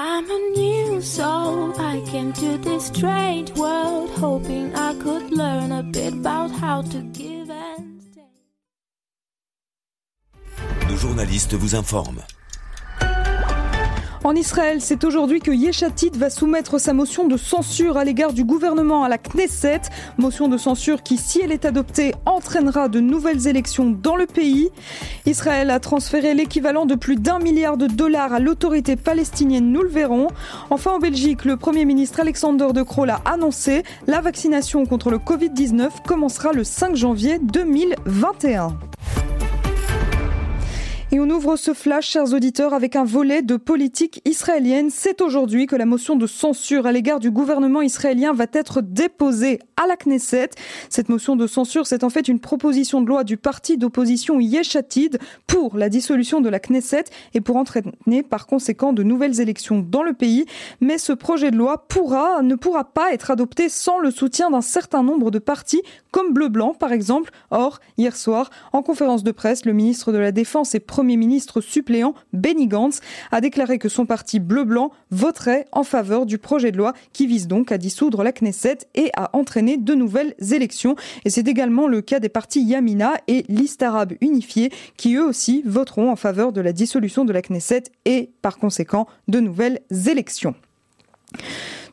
I'm a new soul. I came to this strange world hoping I could learn a bit about how to give and take. Nos journalistes vous. En Israël, c'est aujourd'hui que Yeshatit va soumettre sa motion de censure à l'égard du gouvernement à la Knesset. Motion de censure qui, si elle est adoptée, entraînera de nouvelles élections dans le pays. Israël a transféré l'équivalent de plus d'un milliard de dollars à l'autorité palestinienne, nous le verrons. Enfin, en Belgique, le Premier ministre Alexander De Croo l'a annoncé. La vaccination contre le Covid-19 commencera le 5 janvier 2021. Et on ouvre ce flash, chers auditeurs, avec un volet de politique israélienne. C'est aujourd'hui que la motion de censure à l'égard du gouvernement israélien va être déposée à la Knesset. Cette motion de censure, c'est en fait une proposition de loi du parti d'opposition Yeshatid pour la dissolution de la Knesset et pour entraîner par conséquent de nouvelles élections dans le pays. Mais ce projet de loi pourra, ne pourra pas être adopté sans le soutien d'un certain nombre de partis, comme Bleu-Blanc par exemple. Or, hier soir, en conférence de presse, le ministre de la Défense et Premier ministre suppléant Benny Gantz a déclaré que son parti bleu-blanc voterait en faveur du projet de loi qui vise donc à dissoudre la Knesset et à entraîner de nouvelles élections. Et c'est également le cas des partis Yamina et Liste arabe unifiée qui eux aussi voteront en faveur de la dissolution de la Knesset et par conséquent de nouvelles élections.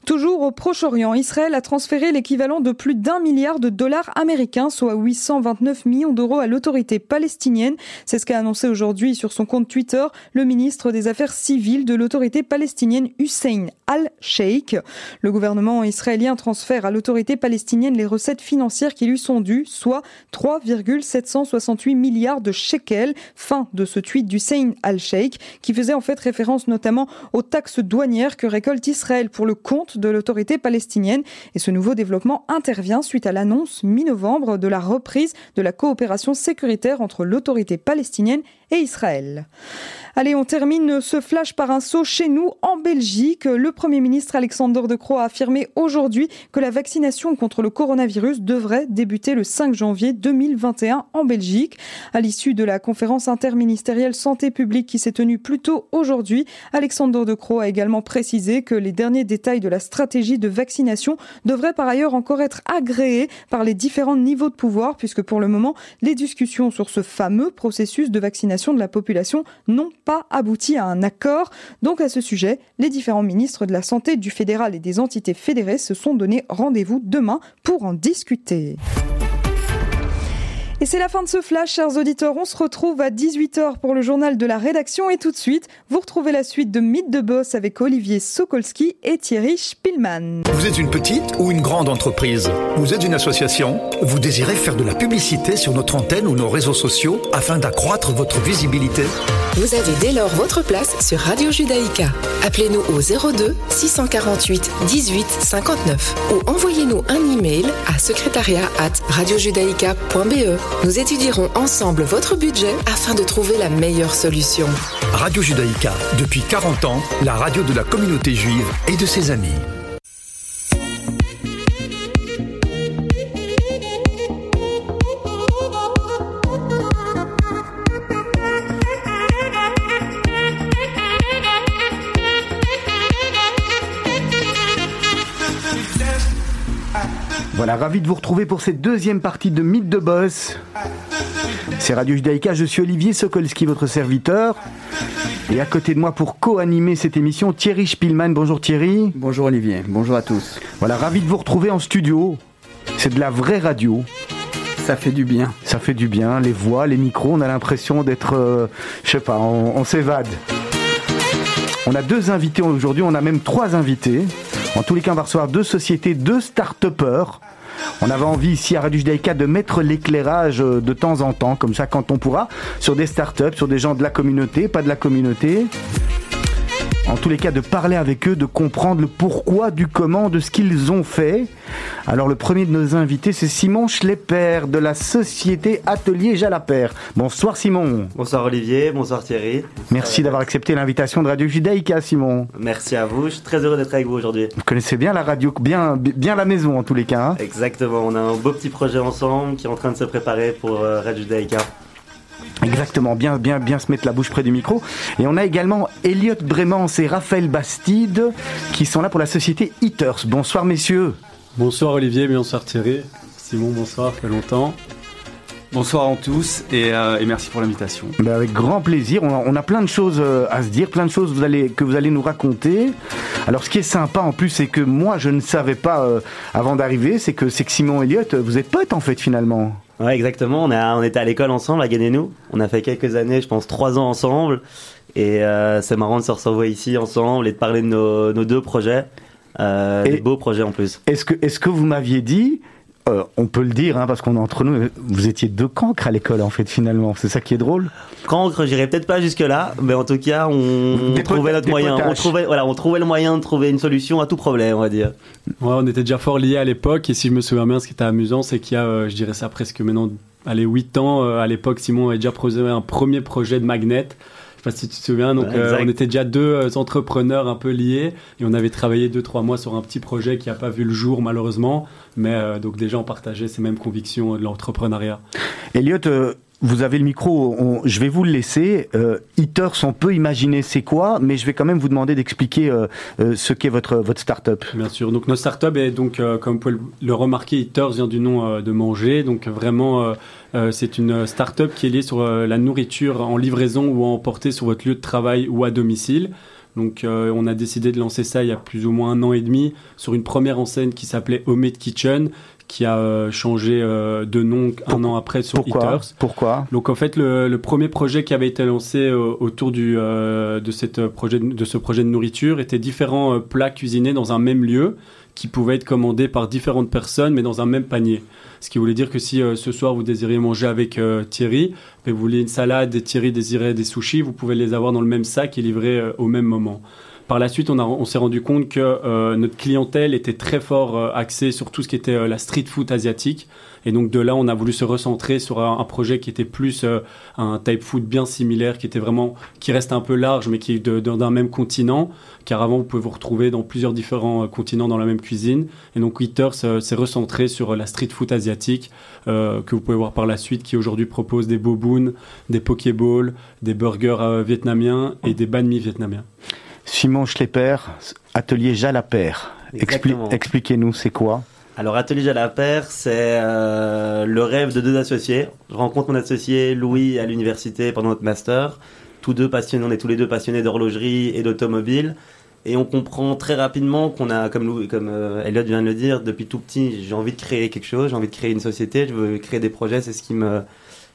Toujours au Proche-Orient, Israël a transféré l'équivalent de plus d'un milliard de dollars américains, soit 829 millions d'euros à l'autorité palestinienne. C'est ce qu'a annoncé aujourd'hui sur son compte Twitter le ministre des Affaires civiles de l'autorité palestinienne Hussein al-Sheikh. Le gouvernement israélien transfère à l'autorité palestinienne les recettes financières qui lui sont dues, soit 3,768 milliards de shekels. Fin de ce tweet d'Hussein al-Sheikh qui faisait en fait référence notamment aux taxes douanières que récolte Israël pour le compte de l'autorité palestinienne. Et ce nouveau développement intervient suite à l'annonce mi-novembre de la reprise de la coopération sécuritaire entre l'autorité palestinienne et Israël. Allez, on termine ce flash par un saut chez nous en Belgique. Le Premier ministre Alexander De Croo a affirmé aujourd'hui que la vaccination contre le coronavirus devrait débuter le 5 janvier 2021 en Belgique. À l'issue de la conférence interministérielle santé publique qui s'est tenue plus tôt aujourd'hui, Alexander De Croo a également précisé que les derniers détails de la stratégie de vaccination devraient par ailleurs encore être agréés par les différents niveaux de pouvoir puisque pour le moment, les discussions sur ce fameux processus de vaccination de la population n'ont pas abouti à un accord. Donc à ce sujet, les différents ministres de la Santé du fédéral et des entités fédérées se sont donné rendez-vous demain pour en discuter. Et c'est la fin de ce flash, chers auditeurs. On se retrouve à 18h pour le journal de la rédaction et tout de suite, vous retrouvez la suite de Mythe de Boss avec Olivier Sokolski et Thierry Spielmann. Vous êtes une petite ou une grande entreprise? Vous êtes une association? Vous désirez faire de la publicité sur notre antenne ou nos réseaux sociaux afin d'accroître votre visibilité? Vous avez dès lors votre place sur Radio Judaïka. Appelez-nous au 02 648 18 59 ou envoyez-nous un email à secrétariat at radiojudaïka.be. Nous étudierons ensemble votre budget afin de trouver la meilleure solution. Radio Judaïka, depuis 40 ans, la radio de la communauté juive et de ses amis. Voilà, ravi de vous retrouver pour cette deuxième partie de Mythe de Boss. C'est Radio Judaïka, je suis Olivier Sokolski, votre serviteur. Et à côté de moi pour co-animer cette émission, Thierry Spielmann. Bonjour Thierry. Bonjour Olivier, bonjour à tous. Voilà, ravi de vous retrouver en studio. C'est de la vraie radio. Ça fait du bien. Ça fait du bien, les voix, les micros, on a l'impression d'être, euh, je sais pas, on, on s'évade. On a deux invités aujourd'hui, on a même trois invités. En tous les cas, on va recevoir deux sociétés, deux start-upers. On avait envie ici à Radio Judaïka de mettre l'éclairage euh, de temps en temps, comme ça quand on pourra, sur des startups, sur des gens de la communauté, pas de la communauté. En tous les cas, de parler avec eux, de comprendre le pourquoi, du comment, de ce qu'ils ont fait. Alors, le premier de nos invités, c'est Simon Schlepper de la société Atelier Jalapère. Bonsoir Simon. Bonsoir Olivier, bonsoir Thierry. Merci d'avoir accepté l'invitation de Radio Judaïka, Simon. Merci à vous, je suis très heureux d'être avec vous aujourd'hui. Vous connaissez bien la radio, bien, bien la maison en tous les cas. hein Exactement, on a un beau petit projet ensemble qui est en train de se préparer pour euh, Radio Judaïka. Exactement, bien, bien, bien se mettre la bouche près du micro. Et on a également Elliot Brémans et Raphaël Bastide qui sont là pour la société Eaters. Bonsoir messieurs. Bonsoir Olivier, bonsoir Thierry. Simon, bonsoir, fait longtemps. Bonsoir à tous et, euh, et merci pour l'invitation. Ben avec grand plaisir. On a, on a, plein de choses euh, à se dire, plein de choses vous allez, que vous allez nous raconter. Alors, ce qui est sympa en plus, c'est que moi, je ne savais pas euh, avant d'arriver, c'est que c'est que Simon Elliott, vous êtes potes en fait finalement. Ouais, exactement. On, a, on était à l'école ensemble à Gagné-nous. On a fait quelques années, je pense trois ans ensemble. Et euh, c'est marrant de se retrouver ici ensemble et de parler de nos, nos deux projets. Euh, des beaux projets en plus. Est-ce que, est-ce que vous m'aviez dit euh, on peut le dire, hein, parce qu'on est entre nous. Vous étiez deux cancres à l'école, en fait, finalement. C'est ça qui est drôle. Cancre, j'irais peut-être pas jusque là, mais en tout cas, on, on trouvait notre moyen. On trouvait, voilà, on trouvait le moyen de trouver une solution à tout problème, on va dire. Ouais, on était déjà fort liés à l'époque, et si je me souviens bien, ce qui était amusant, c'est qu'il y a, euh, je dirais ça presque maintenant, allez, 8 ans, euh, à l'époque, Simon avait déjà posé un premier projet de magnet pas si tu te souviens. Donc, euh, on était déjà deux euh, entrepreneurs un peu liés et on avait travaillé deux trois mois sur un petit projet qui n'a pas vu le jour malheureusement. Mais euh, donc déjà on partageait ces mêmes convictions de l'entrepreneuriat. Elliot, vous avez le micro, je vais vous le laisser. Euh, Eaters, on peut imaginer c'est quoi, mais je vais quand même vous demander d'expliquer euh, euh, ce qu'est votre, votre start-up. Bien sûr, donc notre start-up est donc, euh, comme vous pouvez le remarquer, Eaters vient du nom euh, de manger. Donc vraiment, euh, c'est une start-up qui est liée sur la nourriture en livraison ou à emporter sur votre lieu de travail ou à domicile. Donc euh, on a décidé de lancer ça il y a plus ou moins un an et demi sur une première enseigne qui s'appelait Homemade Kitchen qui a euh, changé euh, de nom un an après sur Pourquoi Eaters. Pourquoi Donc en fait le, le, premier projet qui avait été lancé euh, autour du, de, cette projet, de ce projet de nourriture était différents plats cuisinés dans un même lieu qui pouvaient être commandés par différentes personnes mais dans un même panier. Ce qui voulait dire que si ce soir vous désirez manger avec Thierry, mais vous voulez une salade et Thierry désirait des sushis, vous pouvez les avoir dans le même sac et livrés au même moment. Par la suite, on, on s'est rendu compte que euh, notre clientèle était très fort euh, axée sur tout ce qui était euh, la street food asiatique. Et donc de là, on a voulu se recentrer sur un, projet qui était plus euh, un type food bien similaire, qui était vraiment, qui reste un peu large, mais qui est d'un même continent. Car avant, vous pouvez vous retrouver dans plusieurs différents continents dans la même cuisine. Et donc Eaters s'est recentré sur la street food asiatique, que vous pouvez voir par la suite, qui aujourd'hui propose des boboon, des pokéballs, des burgers vietnamiens et des banh mi vietnamiens. Simon Schlepper, atelier Jalapère. Expli Expliquez-nous, c'est quoi alors Atelier Jalapère, c'est euh, le rêve de deux associés. Je rencontre mon associé Louis à l'université pendant notre master. Tous deux passionnés, on est tous les deux passionnés d'horlogerie et d'automobile. Et on comprend très rapidement qu'on a, comme, Louis, comme euh, Elliot vient de le dire, depuis tout petit, j'ai envie de créer quelque chose, j'ai envie de créer une société, je veux créer des projets, c'est ce qui me,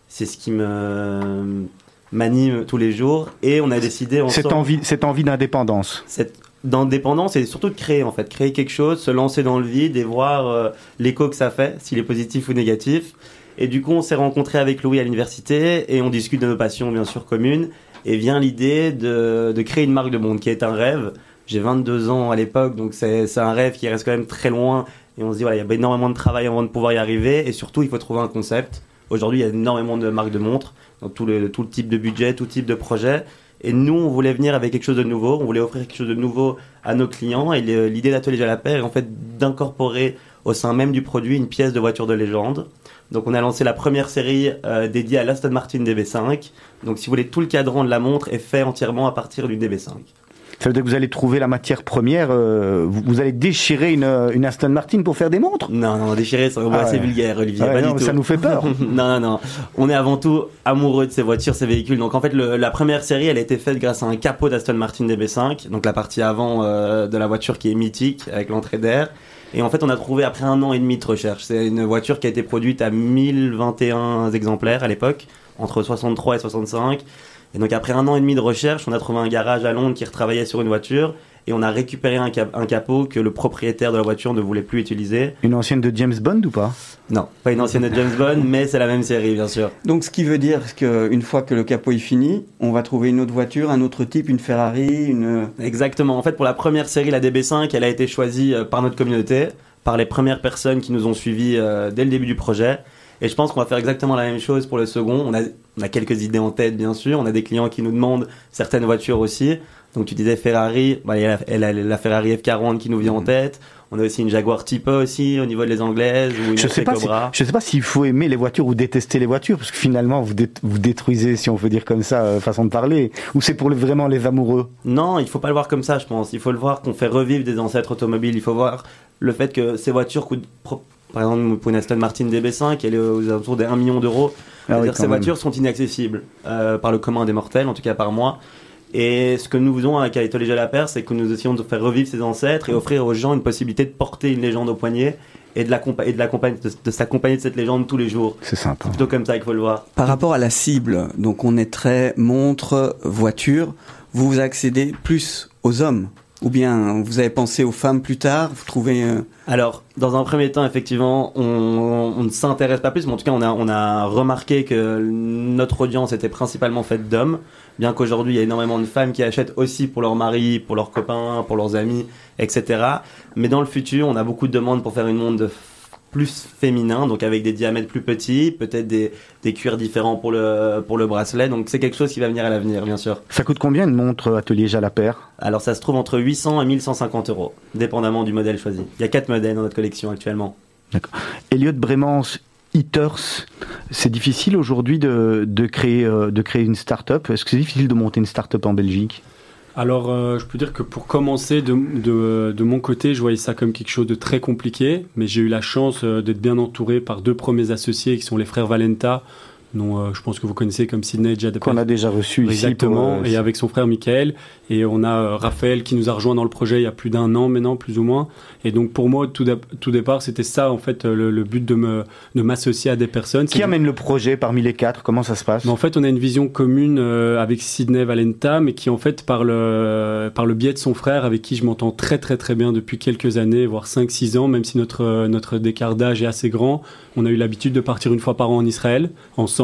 c'est ce qui me m'anime tous les jours. Et on a décidé ensemble. Cette envie, cette envie d'indépendance. Cette d'indépendance et surtout de créer en fait, créer quelque chose, se lancer dans le vide et voir euh, l'écho que ça fait, s'il est positif ou négatif. Et du coup, on s'est rencontré avec Louis à l'université et on discute de nos passions bien sûr communes. Et vient l'idée de, de créer une marque de monde qui est un rêve. J'ai 22 ans à l'époque, donc c'est un rêve qui reste quand même très loin. Et on se dit, voilà, il y a énormément de travail avant de pouvoir y arriver. Et surtout, il faut trouver un concept. Aujourd'hui, il y a énormément de marques de montres, dans tout le, tout le type de budget, tout type de projet. Et nous, on voulait venir avec quelque chose de nouveau, on voulait offrir quelque chose de nouveau à nos clients. Et l'idée d'Atelier Jalapère est en fait d'incorporer au sein même du produit une pièce de voiture de légende. Donc on a lancé la première série euh, dédiée à l'Aston Martin DB5. Donc si vous voulez, tout le cadran de la montre est fait entièrement à partir du DB5. Ça veut dire que vous allez trouver la matière première, euh, vous, vous, allez déchirer une, une, Aston Martin pour faire des montres? Non, non, déchirer, c'est ah assez vulgaire, Olivier. Ah ouais, non, ça nous fait peur. non, non, non. On est avant tout amoureux de ces voitures, ces véhicules. Donc en fait, le, la première série, elle a été faite grâce à un capot d'Aston Martin DB5, donc la partie avant euh, de la voiture qui est mythique, avec l'entrée d'air. Et en fait, on a trouvé après un an et demi de recherche. C'est une voiture qui a été produite à 1021 exemplaires à l'époque, entre 63 et 65. Et donc après un an et demi de recherche, on a trouvé un garage à Londres qui retravaillait sur une voiture et on a récupéré un, cap un, capot que le propriétaire de la voiture ne voulait plus utiliser. Une ancienne de James Bond ou pas? Non, pas une ancienne de James Bond, mais c'est la même série bien sûr. Donc ce qui veut dire qu'une fois que le capot est fini, on va trouver une autre voiture, un autre type, une Ferrari, une... Exactement, en fait pour la première série, la DB5, elle a été choisie euh, par notre communauté, par les premières personnes qui nous ont suivis euh, dès le début du projet. Et je pense qu'on va faire exactement la même chose pour le second. On a, on a quelques idées en tête, bien sûr. On a des clients qui nous demandent certaines voitures aussi. Donc tu disais Ferrari, bah, il y a la, la, la, Ferrari F40 qui nous vient en tête. On a aussi une Jaguar Type aussi au niveau des anglaises ou une je sais pas Cobra. Si, je sais pas s'il faut aimer les voitures ou détester les voitures, parce que finalement vous, dé vous détruisez, si on peut dire comme ça, euh, façon de parler. Ou c'est pour le, vraiment les amoureux? Non, il faut pas le voir comme ça, je pense. Il faut le voir qu'on fait revivre des ancêtres automobiles. Il faut voir le fait que ces voitures coûtent, par exemple, pour une Aston Martin DB5, elle est aux alentours des 1 million d'euros. Ah oui, ces voitures sont inaccessibles euh, par le commun des mortels, en tout cas par moi. Et ce que nous faisons avec Alitolégia la Paire, c'est que nous essayons de faire revivre ces ancêtres et offrir aux gens une possibilité de porter une légende au poignet et de, et de, de, de s'accompagner de cette légende tous les jours. C'est sympa. C'est plutôt comme ça qu'il faut le voir. Par rapport à la cible, donc on est très montre, voiture, vous vous accédez plus aux hommes ou bien vous avez pensé aux femmes plus tard Vous trouvez euh... Alors, dans un premier temps, effectivement, on, ne s'intéresse pas plus, mais en tout cas, on a, on a remarqué que notre audience était principalement faite d'hommes, bien qu'aujourd'hui, il y a énormément de femmes qui achètent aussi pour leur mari, pour leurs copains, pour leurs amis, etc. Mais dans le futur, on a beaucoup de demandes pour faire une montre de plus féminin, donc avec des diamètres plus petits, peut-être des, des cuirs différents pour le, pour le bracelet. Donc c'est quelque chose qui va venir à l'avenir, bien sûr. Ça coûte combien une montre Atelier Jalapère Alors ça se trouve entre 800 et 1150 euros, dépendamment du modèle choisi. Il y a quatre modèles dans notre collection actuellement. D'accord. Elliot Brémance, Eaters, c'est difficile aujourd'hui de, de, créer, de créer une start-up? Est-ce que c'est difficile de monter une start-up en Belgique? Alors, euh, je peux dire que pour commencer, de, de, mon côté, je voyais ça comme quelque chose de très compliqué, mais j'ai eu la chance euh, d'être bien entouré par deux premiers associés qui sont les frères Valenta, dont euh, je pense que vous connaissez comme Sidney Jadep. Qu'on a déjà reçu Exactement, ici. Pour, et avec son frère Michael. Et on a euh, Raphaël qui nous a rejoint dans le projet il y a plus d'un an maintenant, plus ou moins. Et donc pour moi, tout, tout départ, c'était ça en fait le, le, but de me de m'associer à des personnes. Qui amène le projet parmi les quatre? Comment ça se passe? Mais En fait, on a une vision commune euh, avec Sidney Valenta, mais qui en fait par le par le biais de son frère, avec qui je m'entends très très très bien depuis quelques années, voire 5-6 ans, même si notre notre décart d'âge est assez grand. On a eu l'habitude de partir une fois par an en Israël ensemble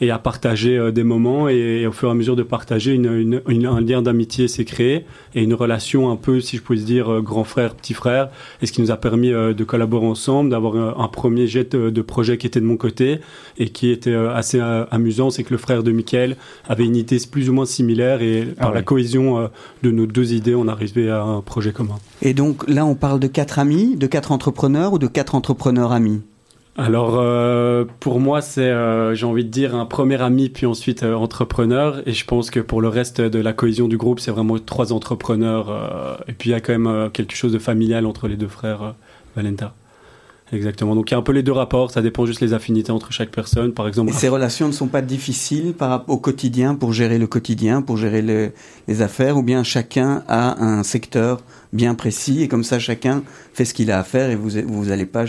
et à partager euh, des moments et, et, au fur et à mesure de partager une, une, une, un lien d'amitié s'est créé et une relation un peu si je puis dire euh, grand frère petit frère. Et ce qui nous a permis euh, de collaborer ensemble d'avoir un, premier jet de, projet qui était de mon côté et qui était assez amusant. C'est que le frère de Michael avait une idée plus ou moins similaire et par ah ouais. la cohésion de nos deux idées on arrivait à un projet commun. Et donc là on parle de quatre amis de quatre entrepreneurs ou de quatre entrepreneurs amis? Alors euh, pour moi c'est euh, j'ai envie de dire un premier ami puis ensuite euh, entrepreneur et je pense que pour le reste de la cohésion du groupe c'est vraiment trois entrepreneurs et puis il y a quand même quelque chose de familial entre les deux frères Valenta. Exactement. Donc il y a un peu les deux rapports, ça dépend juste les affinités entre chaque personne. Par exemple. Et ces relations ne sont pas difficiles au quotidien pour gérer le quotidien, pour gérer le, les affaires, ou bien chacun a un secteur bien précis et comme ça chacun fait ce qu'il a à faire et vous vous n'allez pas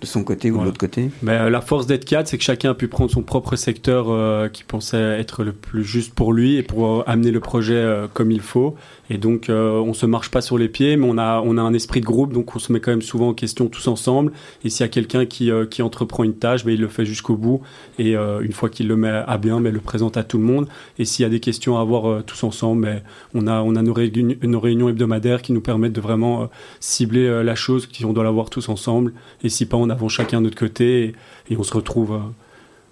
de son côté ou voilà. de l'autre côté. Mais la force d'être 4 c'est que chacun a pu prendre son propre secteur euh, qui pensait être le plus juste pour lui et pour euh, amener le projet euh, comme il faut. Et donc euh, on se marche pas sur les pieds mais on a on a un esprit de groupe donc on se met quand même souvent en question tous ensemble. Et s'il y a quelqu'un qui euh, qui entreprend une tâche mais il le fait jusqu'au bout. Et euh, une fois qu'il le met à bien mais le présente à tout le monde. Et s'il y a des questions à avoir tous ensemble mais on a on a nos, réunions, nos réunions hebdomadaires qui nous permettent de vraiment euh, cibler euh, la chose qui on doit l'avoir tous ensemble. Et si pas on avance chacun de notre côté et, et on se retrouve euh,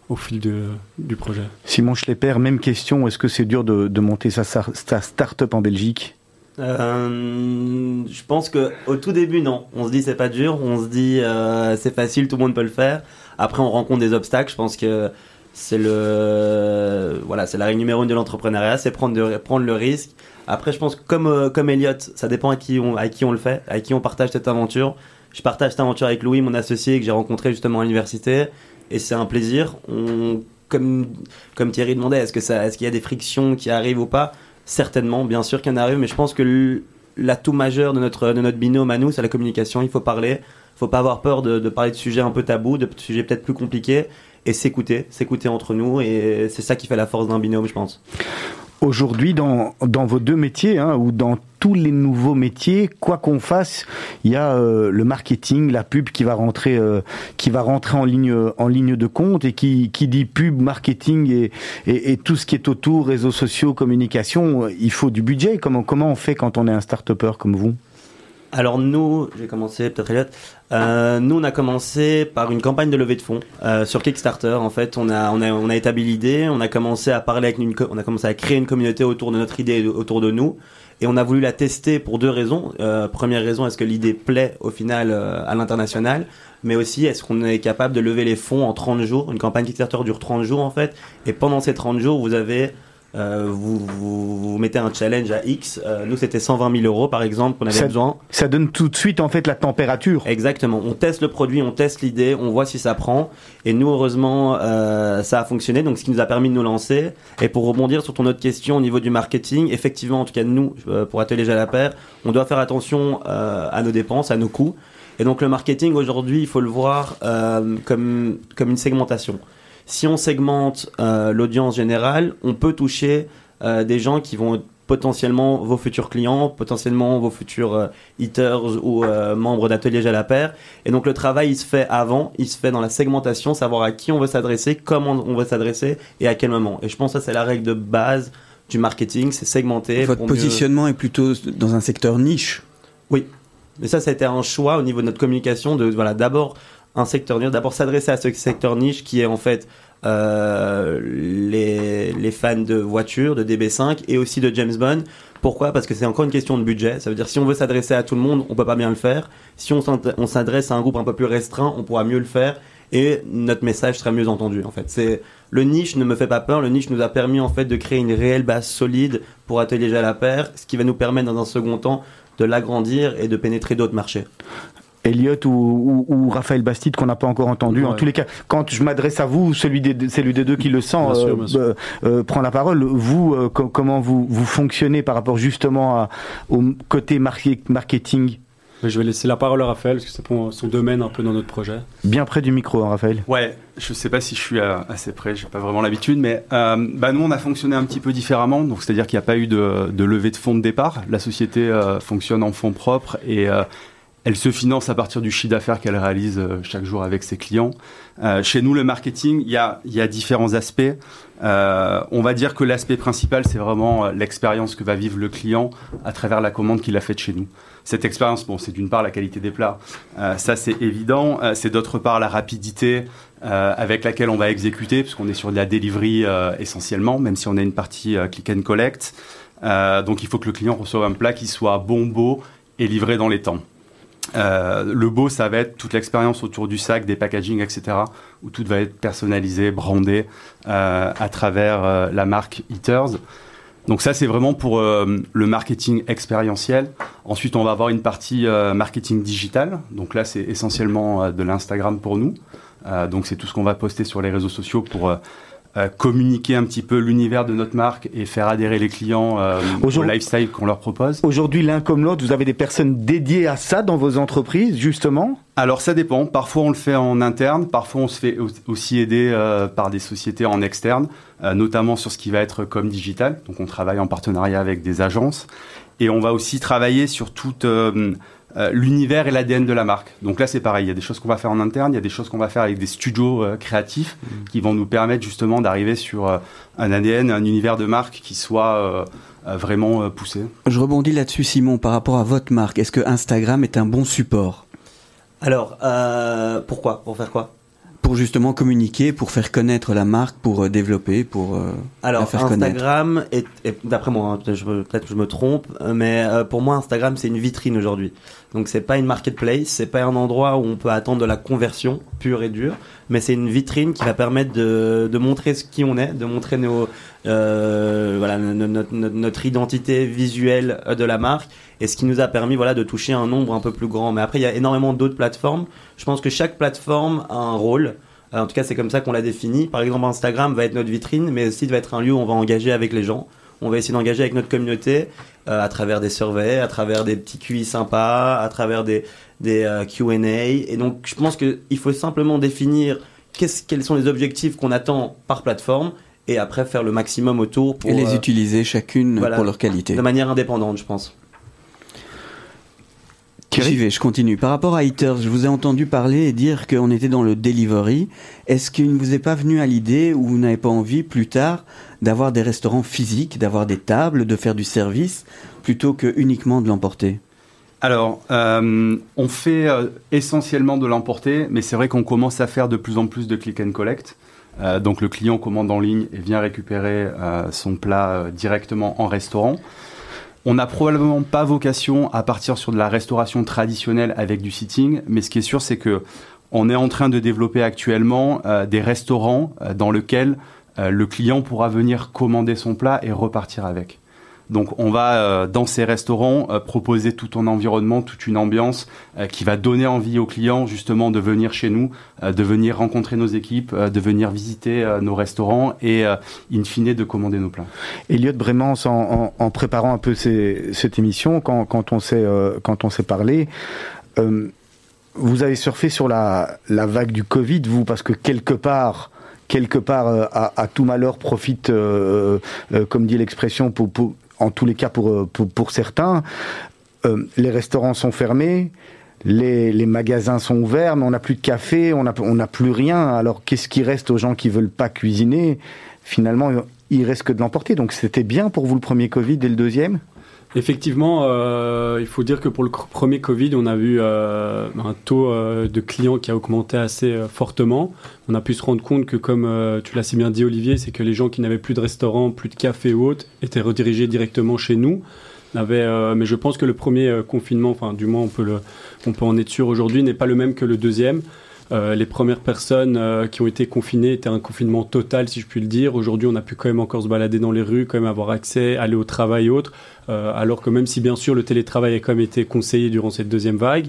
au fil de, du projet. Simon Schlepper, même question, est-ce que c'est dur de, de, monter sa, sa start-up en Belgique? Euh, je pense que au tout début non, on se dit c'est pas dur, on se dit euh, c'est facile, tout le monde peut le faire. Après on rencontre des obstacles, je pense que c'est le voilà, c'est la règle numéro une de l'entrepreneuriat, c'est prendre de, prendre le risque. Après, je pense que comme euh, comme Elliot, ça dépend à qui on à qui on le fait, à qui on partage cette aventure. Je partage cette aventure avec Louis, mon associé que j'ai rencontré justement à l'université, et c'est un plaisir. On, comme comme Thierry demandait, est-ce que est-ce qu'il y a des frictions qui arrivent ou pas? Certainement, bien sûr qu'il y en arrive, mais je pense que l'atout majeur de notre de notre binôme à nous, c'est la communication. Il faut parler, faut pas avoir peur de parler de sujets un peu tabous, de sujets peut-être plus compliqués, et s'écouter, s'écouter entre nous, et c'est ça qui fait la force d'un binôme, je pense. Aujourd'hui, dans, dans vos deux métiers, hein, ou dans tous les nouveaux métiers, quoi qu'on fasse, il y a euh, le marketing, la pub qui va rentrer, euh, qui va rentrer en ligne, en ligne de compte, et qui, qui dit pub, marketing et, et, tout ce qui est autour, réseaux sociaux, communication, il faut du budget. Comment, comment on fait quand on est un start-upper comme vous? Alors nous, j'ai commencé peut-être Elliot. Euh, nous, on a commencé par une campagne de levée de fonds euh, sur Kickstarter. En fait, on a on a on a établi l'idée, on a commencé à parler avec une, on a commencé à créer une communauté autour de notre idée, autour de nous, et on a voulu la tester pour deux raisons. Euh, première raison, est-ce que l'idée plaît au final à l'international, mais aussi est-ce qu'on est capable de lever les fonds en 30 jours? Une campagne Kickstarter dure 30 jours en fait, et pendant ces 30 jours, vous avez euh, vous, vous, vous mettez un challenge à X. Euh, nous, c'était 120 000 euros, par exemple, qu'on avait Ça- besoin. Ça donne tout de suite en fait la température. Exactement. On teste le produit, on teste l'idée, on voit si ça prend. Et nous, heureusement, euh, ça a fonctionné. Donc, ce qui nous a permis de nous lancer. Et pour rebondir sur ton autre question au niveau du marketing, effectivement, en tout cas, nous, pour Atelier Jalapère, on doit faire attention à nos dépenses, à nos coûts. Et donc, le marketing aujourd'hui, il faut le voir comme comme une segmentation. Si on segmente euh, l'audience générale, on peut toucher euh, des gens qui vont être potentiellement vos futurs clients, potentiellement vos futurs euh, eaters ou euh, membres d'Atelier Jalapère. Et donc le travail, il se fait avant, il se fait dans la segmentation, savoir à qui on veut s'adresser, comment on veut s'adresser et à quel moment. Et je pense que ça, c'est la règle de base du marketing, c'est segmenter. Votre mieux- positionnement est plutôt dans un secteur niche. Oui. Mais ça, ça a été un choix au niveau de notre communication de, voilà, d'abord un secteur niche, d'abord s'adresser à ce secteur niche qui est en fait euh, les, les fans de voitures, de DB5 et aussi de James Bond. Pourquoi? Parce que c'est encore une question de budget. Ça veut dire si on veut s'adresser à tout le monde, on peut pas bien le faire. Si on s'adresse à un groupe un peu plus restreint, on pourra mieux le faire et notre message sera mieux entendu. En fait, c'est le niche ne me fait pas peur. Le niche nous a permis en fait de créer une réelle base solide pour Atelier Jalapère, ce qui va nous permettre dans un second temps de l'agrandir et de pénétrer d'autres marchés. Elliot ou, ou- ou Raphaël Bastide qu'on n'a pas encore entendu. En tous les cas, quand je m'adresse à vous, celui des, celui des deux qui le sent Bien sûr, euh, bien sûr. euh, euh, prend la parole. Vous, euh, co- comment vous, vous fonctionnez par rapport justement à- au côté marketing? Je vais laisser la parole à Raphaël, parce que c'est pour son domaine un peu dans notre projet. Bien près du micro, hein, Raphaël. Ouais, je sais pas si je suis assez près, j'ai pas vraiment l'habitude, mais euh, bah nous on a fonctionné un petit peu différemment, donc c'est-à-dire qu'il n'y a pas eu de, de levée de fonds de départ. La société euh, fonctionne en fonds propres et euh, elle se finance à partir du chiffre d'affaires qu'elle réalise euh, chaque jour avec ses clients. Euh, chez nous, le marketing, il y a, y a différents aspects. Euh, on va dire que l'aspect principal, c'est vraiment l'expérience que va vivre le client à travers la commande qu'il a faite chez nous. Cette expérience, bon, c'est d'une part la qualité des plats, ça c'est évident. C'est d'autre part la rapidité avec laquelle on va exécuter, puisqu'on est sur de la delivery essentiellement, même si on a une partie click and collect. Donc il faut que le client reçoive un plat qui soit bon, beau et livré dans les temps. Euh, le beau, ça va être toute l'expérience autour du sac, des packaging, etc., où tout va être personnalisé, brandé euh, à travers euh, la marque Eaters. Donc ça, c'est vraiment pour le marketing expérientiel. Ensuite, on va avoir une partie marketing digital. Donc là, c'est essentiellement de l'Instagram pour nous. Donc c'est tout ce qu'on va poster sur les réseaux sociaux pour euh, communiquer un petit peu l'univers de notre marque et faire adhérer les clients euh, au lifestyle qu'on leur propose. Aujourd'hui, l'un comme l'autre, vous avez des personnes dédiées à ça dans vos entreprises, justement? Alors ça dépend. Parfois on le fait en interne, parfois on se fait au- aussi aider euh, par des sociétés en externe, notamment sur ce qui va être comme digital. Donc on travaille en partenariat avec des agences et on va aussi travailler sur tout euh, l'univers et l'ADN de la marque. Donc là c'est pareil, il y a des choses qu'on va faire en interne, il y a des choses qu'on va faire avec des studios euh, créatifs qui vont nous permettre justement d'arriver sur euh, un ADN, un univers de marque qui soit vraiment euh, poussé. Je rebondis là-dessus, Simon, par rapport à votre marque. Est-ce que Instagram est un bon support? Alors, euh, pourquoi? Pour faire quoi? Pour justement communiquer, pour faire connaître la marque, pour développer, pour euh, la Alors faire connaître Instagram est, est- d'après moi, hein, peut-être je me- peut-être que je me trompe, mais euh, pour moi Instagram c'est une vitrine aujourd'hui. Donc c'est pas une marketplace, c'est pas un endroit où on peut attendre de la conversion pure et dure, mais c'est une vitrine qui va permettre de, montrer ce qui on est, de montrer euh, notre, identité visuelle de la marque et ce qui nous a permis voilà de toucher un nombre un peu plus grand. Mais après il y a énormément d'autres plateformes. Je pense que chaque plateforme a un rôle. Euh, En tout cas, c'est comme ça qu'on l'a défini. Par exemple, Instagram va être notre vitrine, mais aussi va être un lieu où on va engager avec les gens. On va essayer d'engager avec notre communauté euh, à travers des surveys, à travers des petits QI sympas, à travers des, des euh, Q&A. Et donc, je pense qu'il faut simplement définir quels sont les objectifs qu'on attend par plateforme et après faire le maximum autour pour et les euh, utiliser chacune voilà, pour leur qualité. de manière indépendante, je pense. Suivez, je continue. Par rapport à Eaters, je vous ai entendu parler et dire qu'on était dans le delivery. Est-ce qu'il ne vous est pas venu à l'idée ou vous n'avez pas envie plus tard d'avoir des restaurants physiques, d'avoir des tables, de faire du service plutôt que uniquement de l'emporter alors, euh, on fait euh, essentiellement de l'emporter, mais c'est vrai qu'on commence à faire de plus en plus de click and collect. Euh, donc le client commande en ligne et vient récupérer son plat directement en restaurant. On n'a probablement pas vocation à partir sur de la restauration traditionnelle avec du sitting, mais ce qui est sûr, c'est que on est en train de développer actuellement des restaurants dans lesquels le client pourra venir commander son plat et repartir avec. Donc on va euh, dans ces restaurants euh, proposer tout un environnement, toute une ambiance euh, qui va donner envie aux clients justement de venir chez nous, de venir rencontrer nos équipes, de venir visiter nos restaurants et in fine de commander nos plats. Elliot Brémans, en, préparant un peu cette émission, quand, quand on s'est parlé, vous avez surfé sur la, vague du Covid, vous, parce que quelque part quelque part à, tout malheur profite, comme dit l'expression, en tous les cas pour, euh, pour, certains. Euh, les restaurants sont fermés, les, les, magasins sont ouverts, mais on n'a plus de café, on n'a on plus rien. Alors qu'est-ce qui reste aux gens qui veulent pas cuisiner? Finalement, il reste que de l'emporter. Donc c'était bien pour vous le premier Covid et le deuxième? Effectivement, euh, il faut dire que pour le premier Covid, on a vu euh, un taux euh, de clients qui a augmenté assez euh, fortement. On a pu se rendre compte que, comme euh, tu l'as si bien dit Olivier, c'est que les gens qui n'avaient plus de restaurant, plus de café ou autre, étaient redirigés directement chez nous. Avait, mais je pense que le premier confinement, enfin du moins on peut, le, on peut en être sûr aujourd'hui, n'est pas le même que le deuxième. Euh, les premières personnes euh, qui ont été confinées étaient un confinement total, si je puis le dire. Aujourd'hui, on a pu quand même encore se balader dans les rues, quand même avoir accès, aller au travail et autres. Euh, alors que même si bien sûr le télétravail a quand même été conseillé durant cette deuxième vague,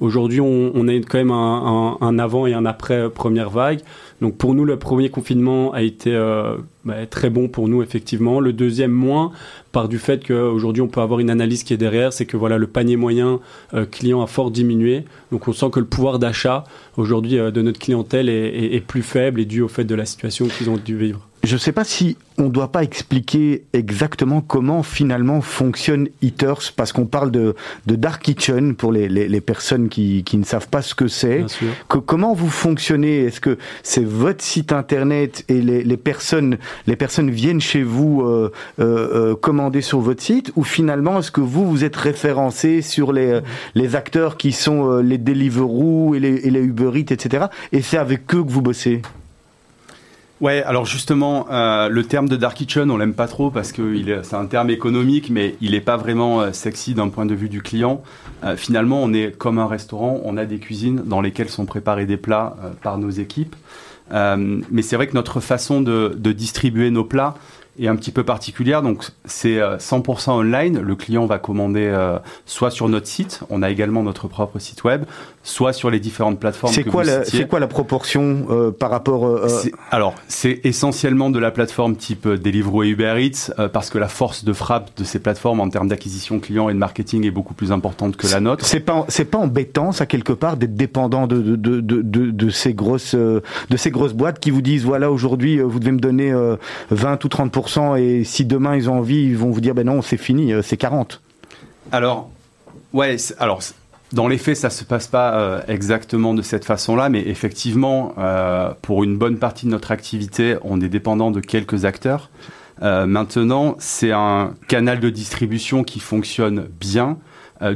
aujourd'hui on, on, a quand même un, avant et un après première vague. Donc pour nous, le premier confinement a été euh, bah, très bon pour nous, effectivement. Le deuxième, moins, par du fait qu'aujourd'hui, on peut avoir une analyse qui est derrière, c'est que voilà, le panier moyen euh, client a fort diminué. Donc on sent que le pouvoir d'achat, aujourd'hui, euh, de notre clientèle est, plus faible et dû au fait de la situation qu'ils ont dû vivre. Je ne sais pas si on ne doit pas expliquer exactement comment finalement fonctionne Eaters, parce qu'on parle de, de, Dark Kitchen pour les, les, les personnes qui, qui, ne savent pas ce que c'est. Que, comment vous fonctionnez? Est-ce que c'est votre site internet et les, les, personnes, les personnes viennent chez vous euh, euh, euh commander sur votre site? Ou finalement, est-ce que vous, vous êtes référencé sur les, les acteurs qui sont euh, les Deliveroo et les, et les Uber Eats, etc. Et c'est avec eux que vous bossez? Ouais, alors justement, euh, le terme de dark kitchen, on l'aime pas trop parce que c'est un terme économique, mais il n'est pas vraiment euh, sexy d'un point de vue du client. Euh, finalement, on est comme un restaurant, on a des cuisines dans lesquelles sont préparés des plats euh, par nos équipes. Euh, mais c'est vrai que notre façon de, de distribuer nos plats, est un petit peu particulière. Donc c'est 100% online. Le client va commander euh, soit sur notre site, on a également notre propre site web, soit sur les différentes plateformes. C'est quoi, c'est quoi la proportion euh, par rapport euh, Alors c'est essentiellement de la plateforme type Deliveroo et Uber Eats parce que la force de frappe de ces plateformes en termes d'acquisition client et de marketing est beaucoup plus importante que la nôtre. C'est pas c'est pas embêtant ça quelque part d'être dépendant de de, de, de, de, ces grosses de ces grosses boîtes qui vous disent voilà aujourd'hui vous devez me donner 20 ou 30 et si demain ils ont envie, ils vont vous dire ben non, c'est fini, euh, c'est 40. Alors, ouais, alors dans les faits, ça se passe pas euh, exactement de cette façon-là, mais effectivement, euh, pour une bonne partie de notre activité, on est dépendant de quelques acteurs. maintenant, c'est un canal de distribution qui fonctionne bien.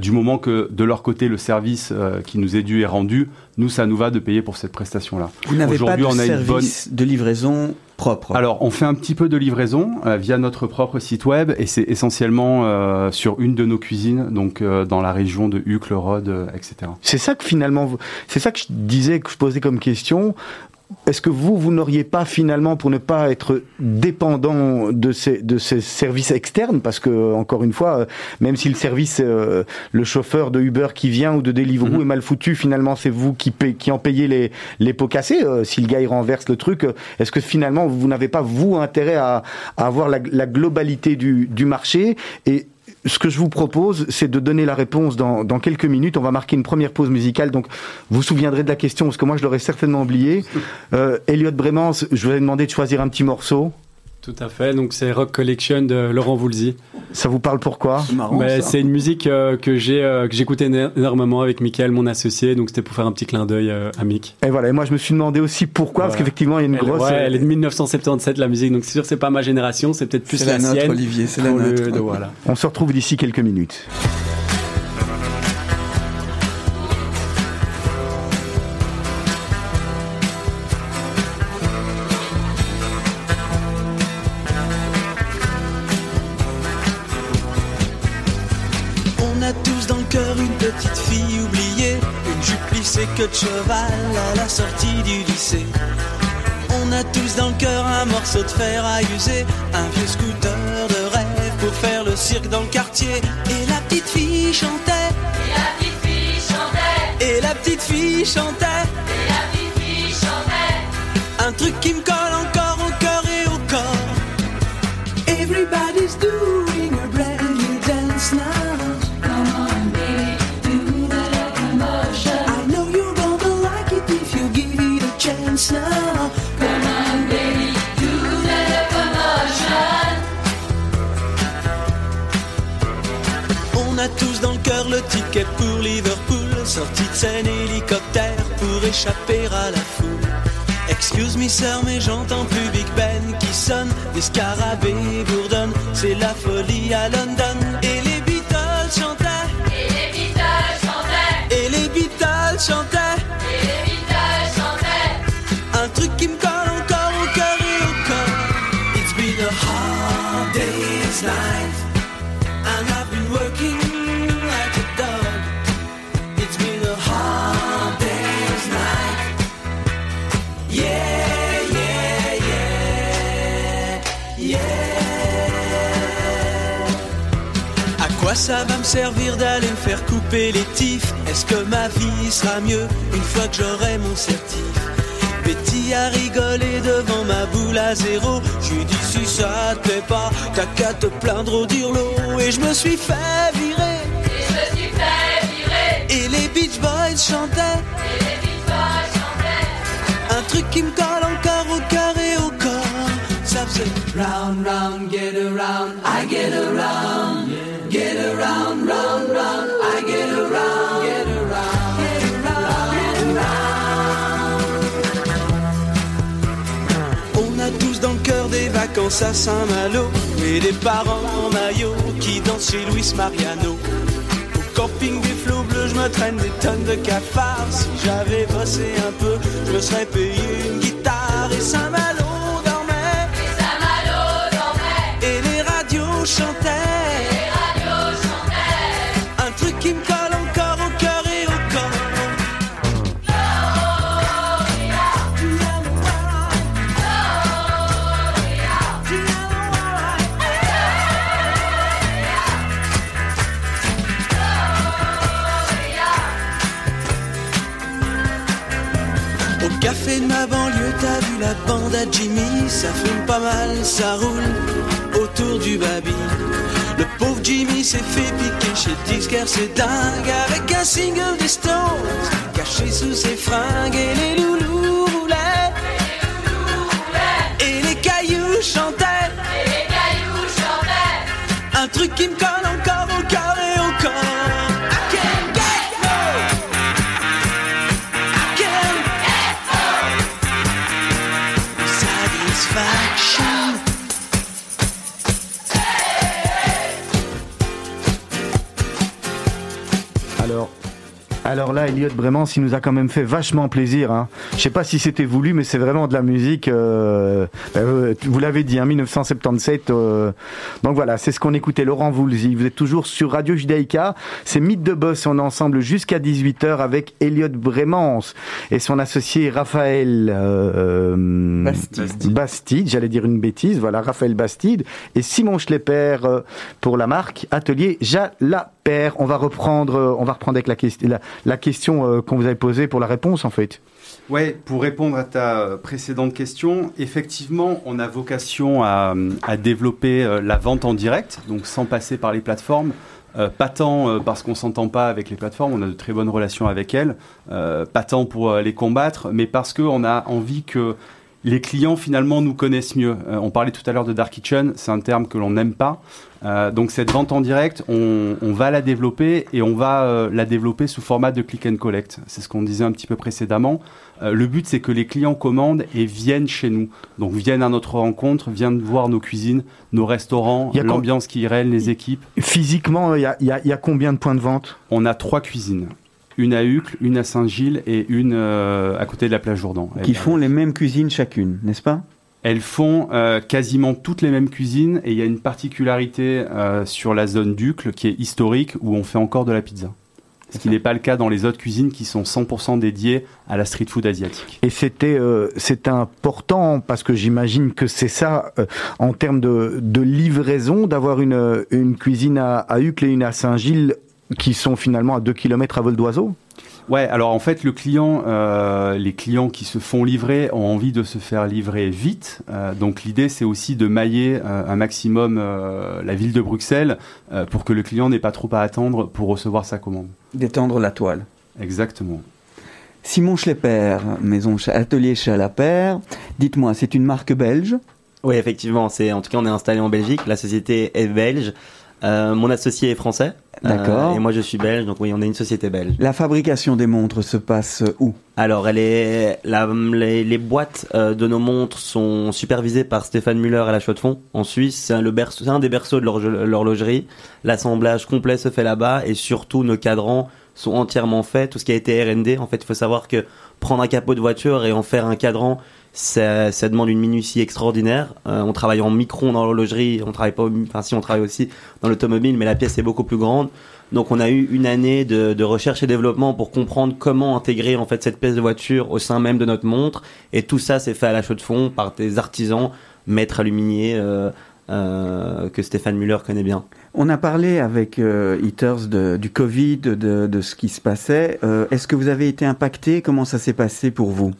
du moment que de leur côté le service qui nous est dû est rendu, nous ça nous va de payer pour cette prestation-là. Vous n'avez pas de on a service une bonne... de livraison propre Alors, on fait un petit peu de livraison euh, via notre propre site web et c'est essentiellement euh, sur une de nos cuisines, donc euh, dans la région de Uccle, Rhodes, etc. C'est ça que finalement, c'est ça que je disais, que je posais comme question est-ce que vous, vous n'auriez pas finalement, pour ne pas être dépendant de ces, de ces services externes, parce que encore une fois, même si le service, euh, le chauffeur de Uber qui vient ou de Deliveroo mhm. est mal foutu, finalement c'est vous qui, qui en payez les, les pots cassés. Euh, si le gars il renverse le truc, euh, est-ce que finalement vous n'avez pas vous intérêt à, à avoir la, la globalité du, du marché et ce que je vous propose, c'est de donner la réponse dans, quelques minutes. On va marquer une première pause musicale. Donc, vous vous souviendrez de la question, parce que moi, je l'aurais certainement oublié. Euh, Elliot Bremans, je vous ai demandé de choisir un petit morceau. Tout à fait, donc c'est Rock Collection de Laurent Voulzy. Ça vous parle pourquoi C'est une musique euh, que j'ai euh, que j'écoutais énormément avec Michael, mon associé, donc c'était pour faire un petit clin d'œil euh, à Mick. Et voilà, et moi je me suis demandé aussi pourquoi, parce qu'effectivement il y a une grosse... Ouais, elle est de 1977 la musique, donc c'est sûr c'est pas ma génération, c'est peut-être plus la, la, sienne. Olivier, c'est la nôtre. voilà. On se retrouve d'ici quelques minutes. Que de cheval à la sortie du lycée. On a tous dans le cœur un morceau de fer à user, un vieux scooter de rêve pour faire le cirque dans le quartier. Et la petite fille chantait. Et la petite fille chantait. Et la petite fille chantait. Et la petite fille chantait. Un truc qui me colle encore Sortie de scène hélicoptère pour échapper à la foule. Excuse me sœur mais j'entends plus Big Ben qui sonne, des scarabées bourdonnent, c'est la folie à London. Et les Beatles chantaient, Et les Beatles chantaient. et les Beatles chantaient, quoi ça va me servir d'aller me faire couper les tifs Est-ce que ma vie sera mieux une fois que j'aurai mon certif? Betty a rigolé devant ma boule à zéro. Je lui dis si ça te plaît pas, t'as qu'à te plaindre au dirlo. Et je me suis fait virer. Et je me suis fait virer. Et les Beach Boys chantaient. Et les Beatles chantaient. Un truc qui me colle encore au cœur et au corps. Ça faisait round, round, get around, I get around. Vacances à Saint-Malo et des parents en maillot qui dansent chez Luis Mariano. Au camping des flots bleus, je me traîne des tonnes de cafards. Si j'avais bossé un peu, je me serais payé une guitare et Saint-Malo dormait. Et Saint-Malo dormait. Et les radios chantaient. La bande à Jimmy Ça fume pas mal, ça roule autour du baby Le pauvre Jimmy s'est fait piquer chez disquaire, c'est dingue Avec un single Stones Caché sous ses fringues et les loulous roulaient Et les cailloux chantaient Et les cailloux chantaient. Un truc qui me colle alors là, Elliot Vraiment, il nous a quand même fait vachement plaisir. Hein. Je sais pas si c'était voulu, mais c'est vraiment de la musique. euh, euh, vous l'avez dit, hein, 1977. euh, donc voilà, c'est ce qu'on écoutait. Laurent Voulzy, vous êtes toujours sur Radio Judaïka. C'est Mythe de Boss. On est ensemble jusqu'à 18h avec Elliot Brémans et son associé Raphaël euh, Bastide. Bastide. J'allais dire une bêtise. Voilà, Raphaël Bastide et Simon Schlepper euh, pour la marque Atelier On va reprendre, euh, on va reprendre avec la, question- euh, qu'on vous avait posée pour la réponse en fait. Ouais, pour répondre à ta euh, précédente question, effectivement, on a vocation à, développer la vente en direct, donc sans passer par les plateformes. Pas tant parce qu'on s'entend pas avec les plateformes, on a de très bonnes relations avec elles, pas tant pour les combattre, mais parce qu'on a envie que les clients finalement nous connaissent mieux. Euh, on parlait tout à l'heure de Dark Kitchen, c'est un terme que l'on n'aime pas. Euh, donc cette vente en direct, on, on va la développer et on va euh, la développer sous format de click and collect. C'est ce qu'on disait un petit peu précédemment. Le but c'est que les clients commandent et viennent chez nous. Donc viennent à notre rencontre, viennent voir nos cuisines, nos restaurants, l'ambiance qui règne, les équipes. Physiquement, y y il y a combien de points de vente? On a trois cuisines. Une à Uccle, une à Saint-Gilles et une euh, à côté de la plage Jourdan. Qui font les mêmes cuisines chacune, n'est-ce pas? Elles font euh, quasiment toutes les mêmes cuisines et il y a une particularité euh, sur la zone d'Ucle qui est historique où on fait encore de la pizza. Ce qui n'est pas le cas dans les autres cuisines qui sont 100% dédiées à la street food asiatique. Et c'était euh, c'est important parce que j'imagine que c'est ça en termes de, de livraison d'avoir une, une cuisine à, à Uccle et une à Saint-Gilles qui sont finalement à 2 km à vol d'oiseau. Ouais, alors en fait, le client, euh, les clients qui se font livrer ont envie de se faire livrer vite. Euh, donc l'idée, c'est aussi de mailler euh, un maximum euh, la ville de Bruxelles euh, pour que le client n'ait pas trop à attendre pour recevoir sa commande. D'étendre la toile. Exactement. Simon Schlepper, maison atelier Chalapert. Dites-moi, c'est une marque belge? Oui, effectivement. C'est en tout cas, on est installé en Belgique. La société est belge. Euh, mon associé est français. Euh, D'accord. et moi, je suis belge. Donc oui, on est une société belge. La fabrication des montres se passe où? Alors, elle est, la- les, les boîtes euh, de nos montres sont supervisées par Stéphane Muller à la Chaux-de-Fonds, en Suisse. C'est un, un des berceaux de l'horlogerie. L'assemblage complet se fait là-bas et surtout nos cadrans sont entièrement faits. Tout ce qui a été R&D, en fait, il faut savoir que prendre un capot de voiture et en faire un cadran, ça, ça demande une minutie extraordinaire. Euh, on travaille en micron dans l'horlogerie, on travaille pas, enfin si on travaille aussi dans l'automobile, mais la pièce est beaucoup plus grande. Donc on a eu une année de, recherche et développement pour comprendre comment intégrer en fait cette pièce de voiture au sein même de notre montre. Et tout ça c'est fait à la chaux de fond par des artisans, maîtres aluminiers euh, euh, que Stéphane Muller connaît bien. On a parlé avec euh, Eaters du Covid, de, ce qui se passait. Est-ce que vous avez été impacté? Comment ça s'est passé pour vous?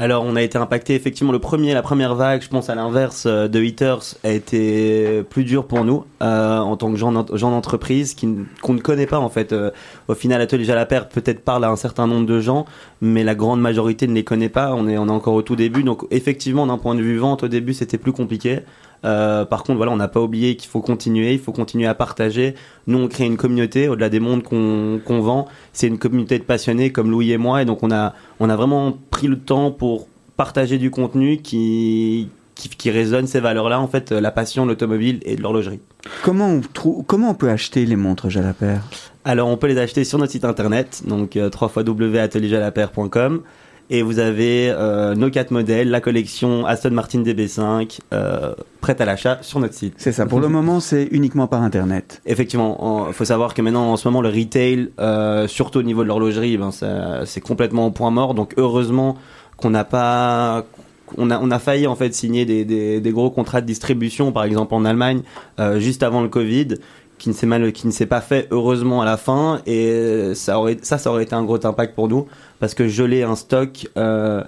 Alors, on a été impacté effectivement. Le premier, la première vague, je pense à l'inverse euh, de Hitters, a été plus dur pour nous euh, en tant que gens d'ent- gens d'entreprise qu'on ne connaît pas en fait. Euh, au final, Atelier Jalapert peut-être parle à un certain nombre de gens, mais la grande majorité ne les connaît pas. On est on est encore au tout début, donc effectivement, d'un point de vue vente, au début, c'était plus compliqué. Euh, par contre, voilà, on n'a pas oublié qu'il faut continuer, il faut continuer à partager. Nous, on crée une communauté au-delà des mondes qu'on vend. C'est une communauté de passionnés comme Louis et moi, et donc on a on a vraiment pris le temps pour partager du contenu qui qui, qui résonne ces valeurs-là, en fait, la passion de l'automobile et de l'horlogerie. Comment on, comment on peut acheter les montres Jalapert Alors, on peut les acheter sur notre site internet, donc euh, www.atelierjalapert.com. Et vous avez euh, nos quatre modèles, la collection Aston Martin DB5, euh, prête à l'achat sur notre site. C'est ça. Pour le moment, c'est uniquement par Internet. Effectivement, il faut savoir que maintenant, en ce moment, le retail, euh, surtout au niveau de l'horlogerie, ben, c'est complètement au point mort. Donc, heureusement qu'on n'a pas, on a, on a failli en fait signer des, des, des gros contrats de distribution, par exemple en Allemagne, juste avant le Covid, qui ne s'est pas fait heureusement à la fin, et ça aurait, ça, ça aurait été un gros impact pour nous, parce que geler un stock. Euh,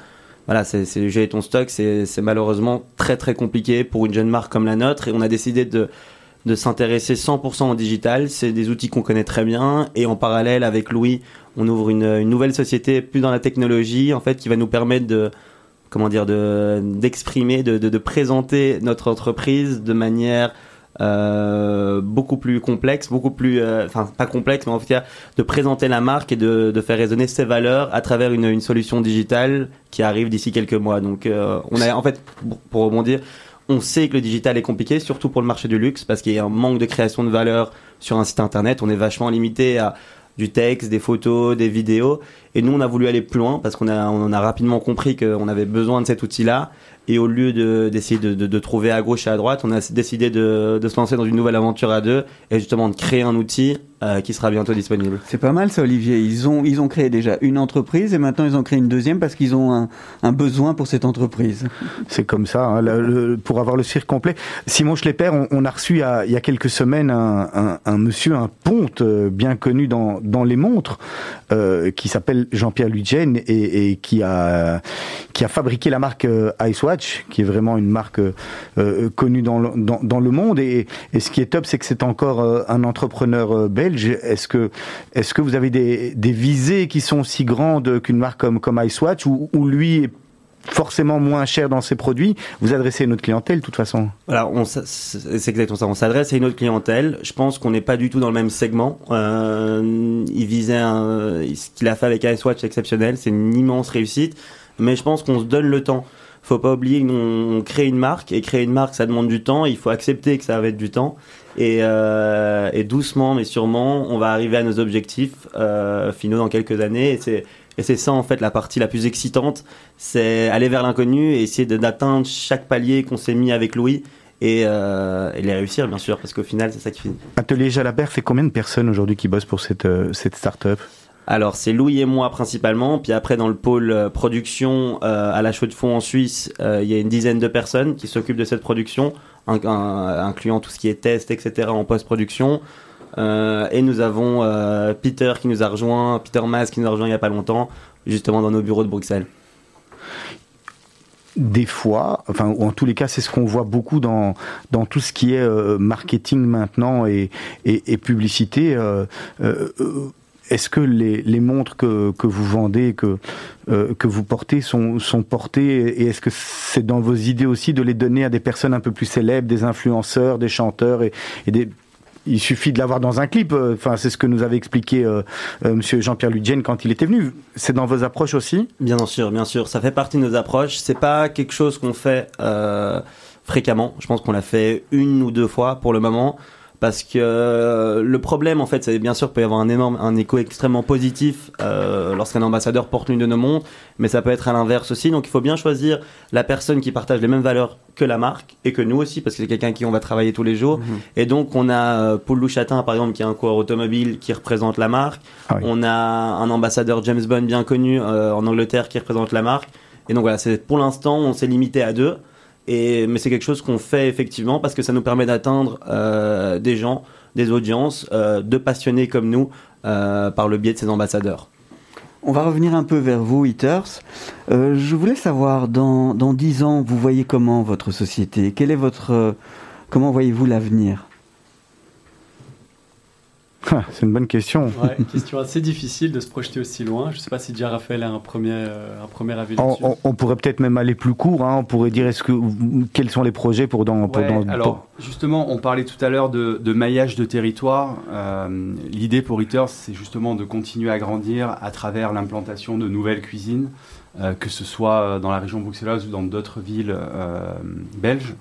voilà, c'est geler ton stock, c'est malheureusement très très compliqué pour une jeune marque comme la nôtre, et on a décidé de de s'intéresser 100% au digital. C'est des outils qu'on connaît très bien. Et en parallèle, avec Louis, on ouvre une, nouvelle société plus dans la technologie, en fait, qui va nous permettre de, comment dire, de, d'exprimer, de, de, de présenter notre entreprise de manière euh, beaucoup plus complexe, beaucoup plus, euh, enfin pas complexe, mais en tout cas de présenter la marque et de, faire résonner ses valeurs à travers une, solution digitale qui arrive d'ici quelques mois. Donc euh, on a en fait, pour- rebondir, on sait que le digital est compliqué, surtout pour le marché du luxe, parce qu'il y a un manque de création de valeur sur un site internet. On est vachement limité à du texte, des photos, des vidéos. Et nous, on a voulu aller plus loin parce qu'on a, on a rapidement compris qu'on avait besoin de cet outil-là. Et au lieu de- d'essayer de, de, trouver à gauche et à droite, on a décidé de se lancer dans une nouvelle aventure à deux et justement de créer un outil euh, qui sera bientôt disponible. C'est pas mal ça, Olivier. Ils ont, ils ont créé déjà une entreprise et maintenant ils ont créé une deuxième parce qu'ils ont un, un besoin pour cette entreprise. C'est comme ça, hein, le- le- pour avoir le cirque complet. Simon Schlepper, on, on a reçu il y a, il y a quelques semaines un, un- un monsieur, un ponte euh, bien connu dans, dans les montres, euh, qui s'appelle Jean-Pierre Lugène et, et qui, a, qui a fabriqué la marque euh, Icewatch, qui est vraiment une marque euh, euh, connue dans le, dans, dans le monde. Et, et ce qui est top, c'est que c'est encore euh, un entrepreneur euh, Est-ce que, est-ce que vous avez des, visées qui sont aussi grandes qu'une marque comme, comme Icewatch, ou lui est forcément moins cher dans ses produits, vous adressez à notre clientèle de toute façon? Voilà, on s- c'est exactement ça. On s'adresse à une autre clientèle. Je pense qu'on n'est pas du tout dans le même segment. Euh, il visait ce qu'il a fait avec Ice Watch exceptionnel. C'est une immense réussite. Mais je pense qu'on se donne le temps. Faut pas oublier qu'on on crée une marque et créer une marque, ça demande du temps. Il faut accepter que ça va être du temps. Et, euh, et doucement mais sûrement, on va arriver à nos objectifs euh, finaux dans quelques années. Et c'est c'est ça en fait la partie la plus excitante, c'est aller vers l'inconnu et essayer d'atteindre chaque palier qu'on s'est mis avec Louis et, euh, et les réussir bien sûr, parce qu'au final c'est ça qui finit. Atelier Jalabert fait combien de personnes aujourd'hui qui bossent pour cette, cette start-up? Alors c'est Louis et moi principalement, puis après dans le pôle production à la chaux de fond en Suisse, il y a une dizaine de personnes qui s'occupent de cette production, incluant tout ce qui est test, etc. en post-production. Euh, et nous avons euh, Peter qui nous a rejoint, Peter Mas qui nous a rejoint il y a pas longtemps, justement dans nos bureaux de Bruxelles. des fois, enfin, en tous les cas, c'est ce qu'on voit beaucoup dans, dans tout ce qui est euh, marketing maintenant et, et publicité. Est-ce que les, montres que, que vous vendez, que, euh, que vous portez, sont, sont portées Et est-ce que c'est dans vos idées aussi de les donner à des personnes un peu plus célèbres, des influenceurs, des chanteurs et, il suffit de l'avoir dans un clip. euh, Enfin, c'est ce que nous avait expliqué euh, euh, Monsieur Jean-Pierre Ludgen quand il était venu. C'est dans vos approches aussi? Bien sûr, bien sûr, ça fait partie de nos approches. C'est pas quelque chose qu'on fait fréquemment. Je pense qu'on l'a fait une ou deux fois pour le moment. Parce que euh, le problème, en fait, c'est bien sûr peut y avoir un énorme, un écho extrêmement positif euh, lorsqu'un ambassadeur porte l'une de nos montres, mais ça peut être à l'inverse aussi. Donc, il faut bien choisir la personne qui partage les mêmes valeurs que la marque et que nous aussi, parce que c'est quelqu'un qui on va travailler tous les jours. Et donc, on a euh, Paul Louchatin, par exemple, qui est un coureur automobile qui représente la marque. On a un ambassadeur James Bond bien connu euh, en Angleterre qui représente la marque. Et donc voilà, c'est pour l'instant, on s'est limité à deux. Mais c'est quelque chose qu'on fait effectivement parce que ça nous permet d'atteindre euh, des gens, des audiences, euh, de passionnés comme nous euh, par le biais de ces ambassadeurs. On va revenir un peu vers vous, Eaters. Je voulais savoir, dans, dans 10 ans, vous voyez comment votre société? Quel est votre, Comment voyez-vous l'avenir? Ah, C'est une bonne question. Ouais, une question assez difficile de se projeter aussi loin. Je ne sais pas si déjà Raphaël a un premier, euh, un premier avis On, on- on pourrait peut-être même aller plus court. hein. On pourrait dire est-ce que quels sont les projets pour dans, pour Ouais, dans- alors, justement, on parlait tout à l'heure de, de maillage de territoire. Euh, L'idée pour Eaters, c'est justement de continuer à grandir à travers l'implantation de nouvelles cuisines, euh, que ce soit dans la région bruxelloise ou dans d'autres villes euh, belges.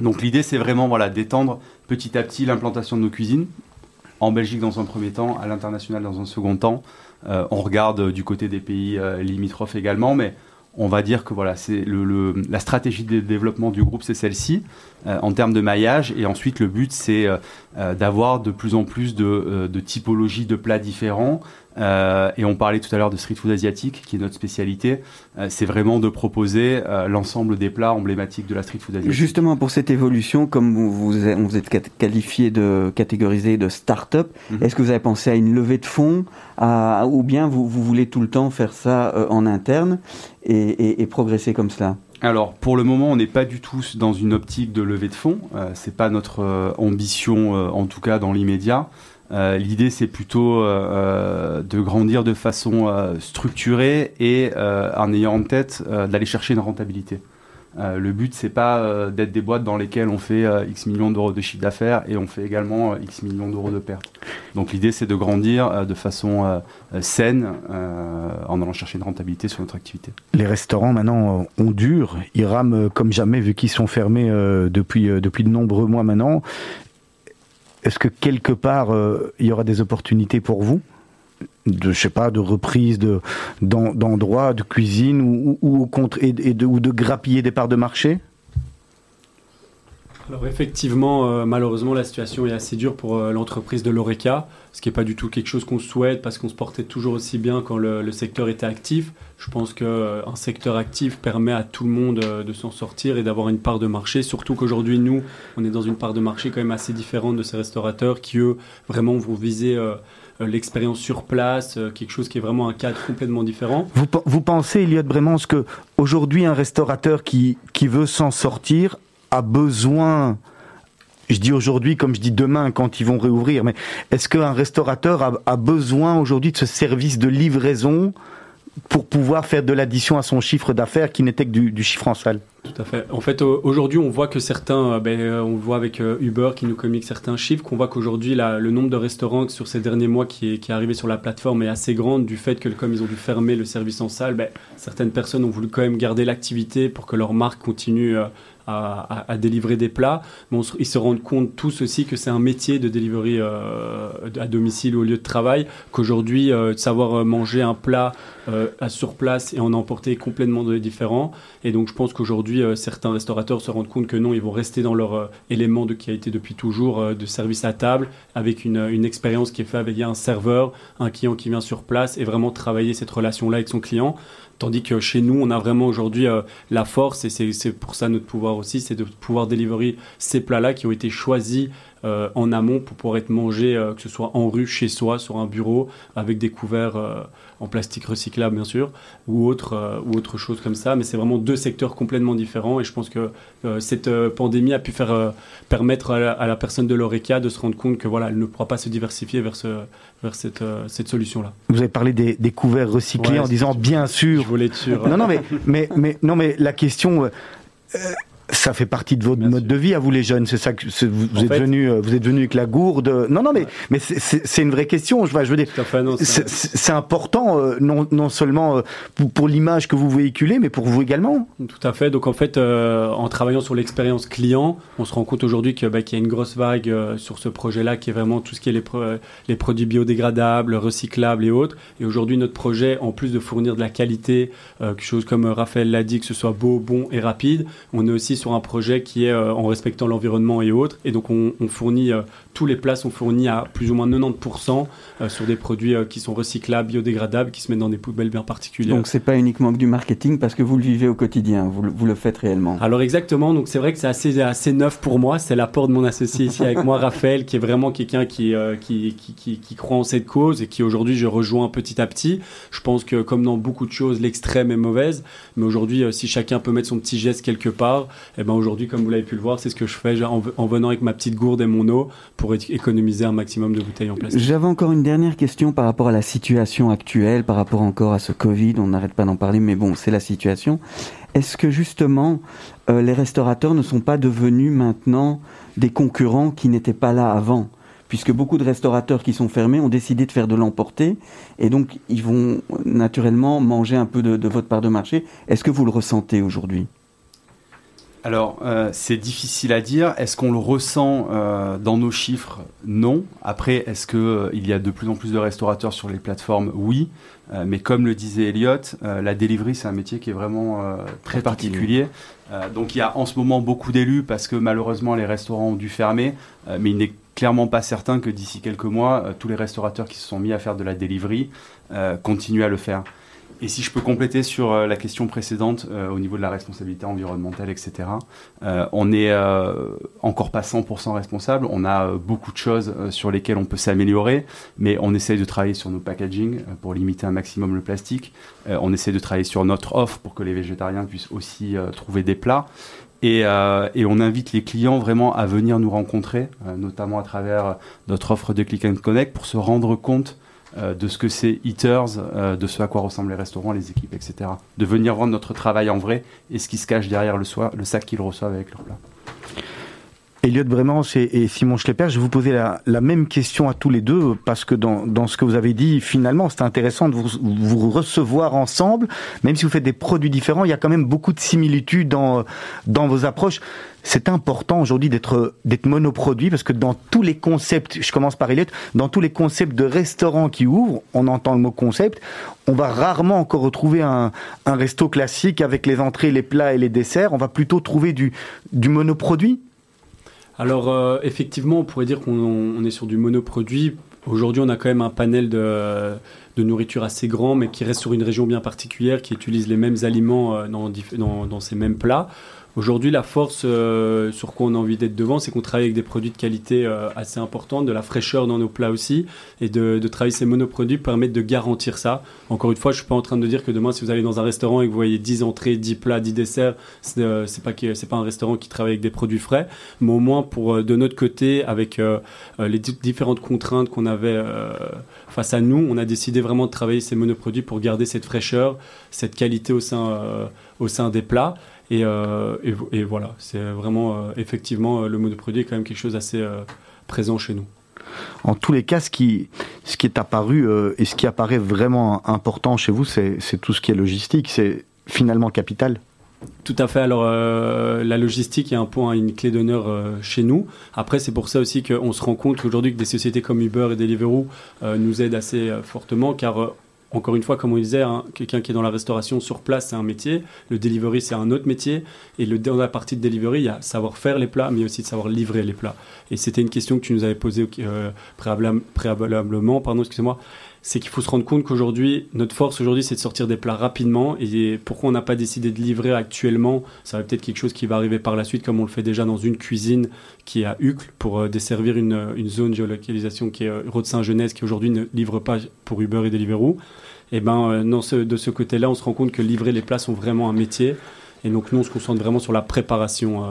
Donc l'idée, c'est vraiment voilà, d'étendre petit à petit l'implantation de nos cuisines, en Belgique dans un premier temps, à l'international dans un second temps. Euh, on regarde euh, du côté des pays euh, limitrophes également, mais on va dire que voilà, c'est le, la stratégie de développement du groupe, c'est celle-ci en termes de maillage. Et ensuite, le but, c'est d'avoir de plus en plus de typologies de plats différents. Euh, et on parlait tout à l'heure de street food asiatique, qui est notre spécialité. Euh, c'est vraiment de proposer euh, l'ensemble des plats emblématiques de la street food asiatique. Justement, pour cette évolution, comme vous, vous êtes, vous êtes cat- qualifié de catégorisé de start-up, Mhm. est-ce que vous avez pensé à une levée de fonds à- ou bien vous, vous voulez tout le temps faire ça en interne et, et- et progresser comme cela? Alors, pour le moment, on n'est pas du tout dans une optique de levée de fonds. Euh, c'est pas notre euh, ambition, euh, en tout cas dans l'immédiat. Euh, L'idée, c'est plutôt euh, euh, de grandir de façon structurée et en ayant en tête d'aller chercher une rentabilité. Le but, c'est pas d'être des boîtes dans lesquelles on fait X millions d'euros de chiffre d'affaires et on fait également X millions d'euros de pertes. Donc l'idée, c'est de grandir de façon saine en allant chercher une rentabilité sur notre activité. Les restaurants maintenant ont dur, ils rament comme jamais vu qu'ils sont fermés depuis, depuis de nombreux mois maintenant. Est-ce que quelque part euh, il y aura des opportunités pour vous de je sais pas de reprise de d'en- d'endroits de cuisine ou, ou, contre et de, ou de grappiller des parts de marché? Alors effectivement, euh, malheureusement, la situation est assez dure pour euh, l'entreprise de l'ORECA, ce qui n'est pas du tout quelque chose qu'on souhaite parce qu'on se portait toujours aussi bien quand le, secteur était actif. Je pense qu'un secteur actif permet à tout le monde euh, de s'en sortir et d'avoir une part de marché, surtout qu'aujourd'hui, nous, on est dans une part de marché quand même assez différente de ces restaurateurs qui, eux, vraiment vont viser euh, euh, l'expérience sur place, euh, quelque chose qui est vraiment un cadre complètement différent. Vous, vous pensez, Eliott Bremans, que aujourd'hui un restaurateur qui, qui veut s'en sortir a besoin, je dis aujourd'hui comme je dis demain quand ils vont réouvrir, mais est-ce qu'un restaurateur a, besoin aujourd'hui de ce service de livraison pour pouvoir faire de l'addition à son chiffre d'affaires qui n'était que du, du chiffre en salle? Tout à fait. En fait, au- aujourd'hui, on voit que certains, euh, ben, euh, on voit avec euh, Uber qui nous communique certains chiffres, qu'on voit qu'aujourd'hui, le nombre de restaurants sur ces derniers mois qui est, arrivé sur la plateforme est assez grand du fait que comme ils ont dû fermer le service en salle, ben, certaines personnes ont voulu quand même garder l'activité pour que leur marque continue à, délivrer des plats, mais ils se rendent compte tous aussi que c'est un métier de delivery à domicile ou au lieu de travail, qu'aujourd'hui, euh, savoir manger un plat euh, sur place et en emporter est complètement différent. Et donc je pense qu'aujourd'hui, certains restaurateurs se rendent compte que non, ils vont rester dans leur élément de, qui a été depuis toujours de service à table, avec une, expérience qui est faite avec un serveur, un client qui vient sur place et vraiment travailler cette relation-là avec son client. Tandis que chez nous, on a vraiment aujourd'hui euh, la force, et c'est pour ça notre pouvoir aussi, c'est de pouvoir délivrer ces plats-là qui ont été choisis euh, en amont pour pouvoir être mangé, euh, que ce soit en rue, chez soi, sur un bureau, avec des couverts euh, en plastique recyclable bien sûr, ou autre, ou autre chose comme ça. Mais c'est vraiment deux secteurs complètement différents et je pense que cette pandémie a pu faire permettre à la, personne de l'ORECA de se rendre compte que voilà, elle ne pourra pas se diversifier vers, ce, vers cette, cette solution-là. Vous avez parlé des, des couverts recyclés en disant bien sûr. Je voulais être sûr. non, non, mais, mais, mais, non, mais la question ça fait partie de votre mode de vie à vous les jeunes. C'est ça que vous, êtes venu, euh, vous êtes venu avec la gourde. Non, non, mais mais c'est une vraie question. Je, je veux dire, c'est important euh, non, non seulement euh, pour, l'image que vous véhiculez, mais pour vous également. Tout à fait. Donc en fait, en travaillant sur l'expérience client, on se rend compte aujourd'hui bah, qu'il y a une grosse vague sur ce projet-là, qui est vraiment tout ce qui est les, les produits biodégradables, recyclables et autres. Et aujourd'hui, notre projet, en plus de fournir de la qualité, quelque chose comme Raphaël l'a dit, que ce soit beau, bon et rapide, on est aussi sur un projet qui est euh, en respectant l'environnement et autres. Et donc on, fournit euh, tous les plats sont fournis à plus ou moins 90% euh, sur des produits qui sont recyclables, biodégradables, qui se mettent dans des poubelles bien particulières. Donc c'est pas uniquement du marketing parce que vous le vivez au quotidien, vous, vous le faites réellement. Alors exactement. Donc c'est vrai que c'est assez assez neuf pour moi. C'est l'apport de mon associé ici avec moi, Raphaël, qui est vraiment quelqu'un qui, qui, qui, qui, croit en cette cause et qui aujourd'hui je rejoins petit à petit. Je pense que comme dans beaucoup de choses, l'extrême est mauvaise, mais aujourd'hui si chacun peut mettre son petit geste quelque part, et eh ben aujourd'hui, comme vous l'avez pu le voir, c'est ce que je fais en, venant avec ma petite gourde et mon eau pour économiser un maximum de bouteilles en plastique. J'avais encore une dernière question par rapport à la situation actuelle, par rapport encore à ce Covid. On n'arrête pas d'en parler, mais bon, c'est la situation. Est-ce que justement, euh, les restaurateurs ne sont pas devenus maintenant des concurrents qui n'étaient pas là avant? Puisque beaucoup de restaurateurs qui sont fermés ont décidé de faire de l'emporter, et donc ils vont naturellement manger un peu de votre part de marché. Est-ce que vous le ressentez aujourd'hui? Alors, euh, c'est difficile à dire. Est-ce qu'on le ressent euh, dans nos chiffres? Non. Après, est-ce qu'il euh, il y a de plus en plus de restaurateurs sur les plateformes? Oui. mais comme le disait Elliot, la delivery, c'est un métier qui est vraiment très particulier. donc, il y a en ce moment beaucoup d'élus parce que malheureusement, les restaurants ont dû fermer. mais il n'est clairement pas certain que d'ici quelques mois, tous les restaurateurs qui se sont mis à faire de la delivery continuent à le faire. Et si je peux compléter sur euh, la question précédente euh, au niveau de la responsabilité environnementale, etc., euh, on n'est encore pas 100% responsable. On a beaucoup de choses sur lesquelles on peut s'améliorer, mais on essaye de travailler sur nos packaging pour limiter un maximum le plastique. on essaie de travailler sur notre offre pour que les végétariens puissent aussi trouver des plats. Et, et, on invite les clients vraiment à venir nous rencontrer, notamment à travers notre offre de Click and Connect, pour se rendre compte euh, de ce que c'est Eaters, euh, de ce à quoi ressemblent les restaurants, les équipes, etc. De venir rendre notre travail en vrai et ce qui se cache derrière le, le sac qu'ils reçoivent avec leur plat. Elliot Vraiment et, Simon Schlepper, je vais vous poser la, même question à tous les deux, parce que dans, ce que vous avez dit, finalement, c'est intéressant de vous, recevoir ensemble, même si vous faites des produits différents, il y a quand même beaucoup de similitudes dans, vos approches. C'est important aujourd'hui d'être d'être monoproduit, parce que dans tous les concepts, je commence par Elliot, dans tous les concepts de restaurants qui ouvrent, on entend le mot concept, on va rarement encore retrouver un, un resto classique avec les entrées, les plats et les desserts, on va plutôt trouver du, du monoproduit alors euh, effectivement, on pourrait dire qu'on est sur du monoproduit. Aujourd'hui, on a quand même un panel de, nourriture assez grand, mais qui reste sur une région bien particulière, qui utilise les mêmes aliments euh, dans ces mêmes plats. Aujourd'hui, la force euh, sur quoi on a envie d'être devant, c'est qu'on travaille avec des produits de qualité euh, assez importante, de la fraîcheur dans nos plats aussi, et de, travailler ces monoproduits permettent de garantir ça. Encore une fois, je suis pas en train de dire que demain, si vous allez dans un restaurant et que vous voyez 10 entrées, 10 plats, 10 desserts, c'est euh, pas pas un restaurant qui travaille avec des produits frais, mais au moins pour de notre côté, avec les différentes contraintes qu'on avait face à nous, on a décidé vraiment de travailler ces monoproduits pour garder cette fraîcheur, cette qualité au sein au sein des plats. Euh, et, voilà, c'est vraiment, euh, effectivement, euh, le monoproduit est quand même quelque chose d'assez présent chez nous. En tous les cas, ce qui, ce qui est apparu et ce qui apparaît vraiment important chez vous, c'est tout ce qui est logistique, c'est finalement capital. Tout à fait. Alors, euh, la logistique est un point, une clé d'honneur euh, chez nous. Après, c'est pour ça aussi qu'on se rend compte qu'aujourd'hui que des sociétés comme Uber et Deliveroo nous aident assez fortement, car encore une fois, comme on disait, hein, quelqu'un qui est dans la restauration sur place, c'est un métier. Le delivery, c'est un autre métier. Et le, dans la partie de delivery, il y a savoir faire les plats, mais aussi de savoir livrer les plats. Et c'était une question que tu nous avais posée euh, préalable- préalablement, pardon, excusez-moi. C'est qu'il faut se rendre compte qu'aujourd'hui, notre force aujourd'hui, c'est de sortir des plats rapidement. Et pourquoi on n'a pas décidé de livrer actuellement Ça va peut-être quelque chose qui va arriver par la suite, comme on le fait déjà dans une cuisine qui est à Uccle pour euh, desservir une, une zone géolocalisation qui est euh, Route Saint-Genès, qui aujourd'hui ne livre pas pour Uber et Deliveroo. Et ben, euh, non, ce- de ce côté-là, on se rend compte que livrer les plats sont vraiment un métier. Et donc, nous, on se concentre vraiment sur la préparation euh,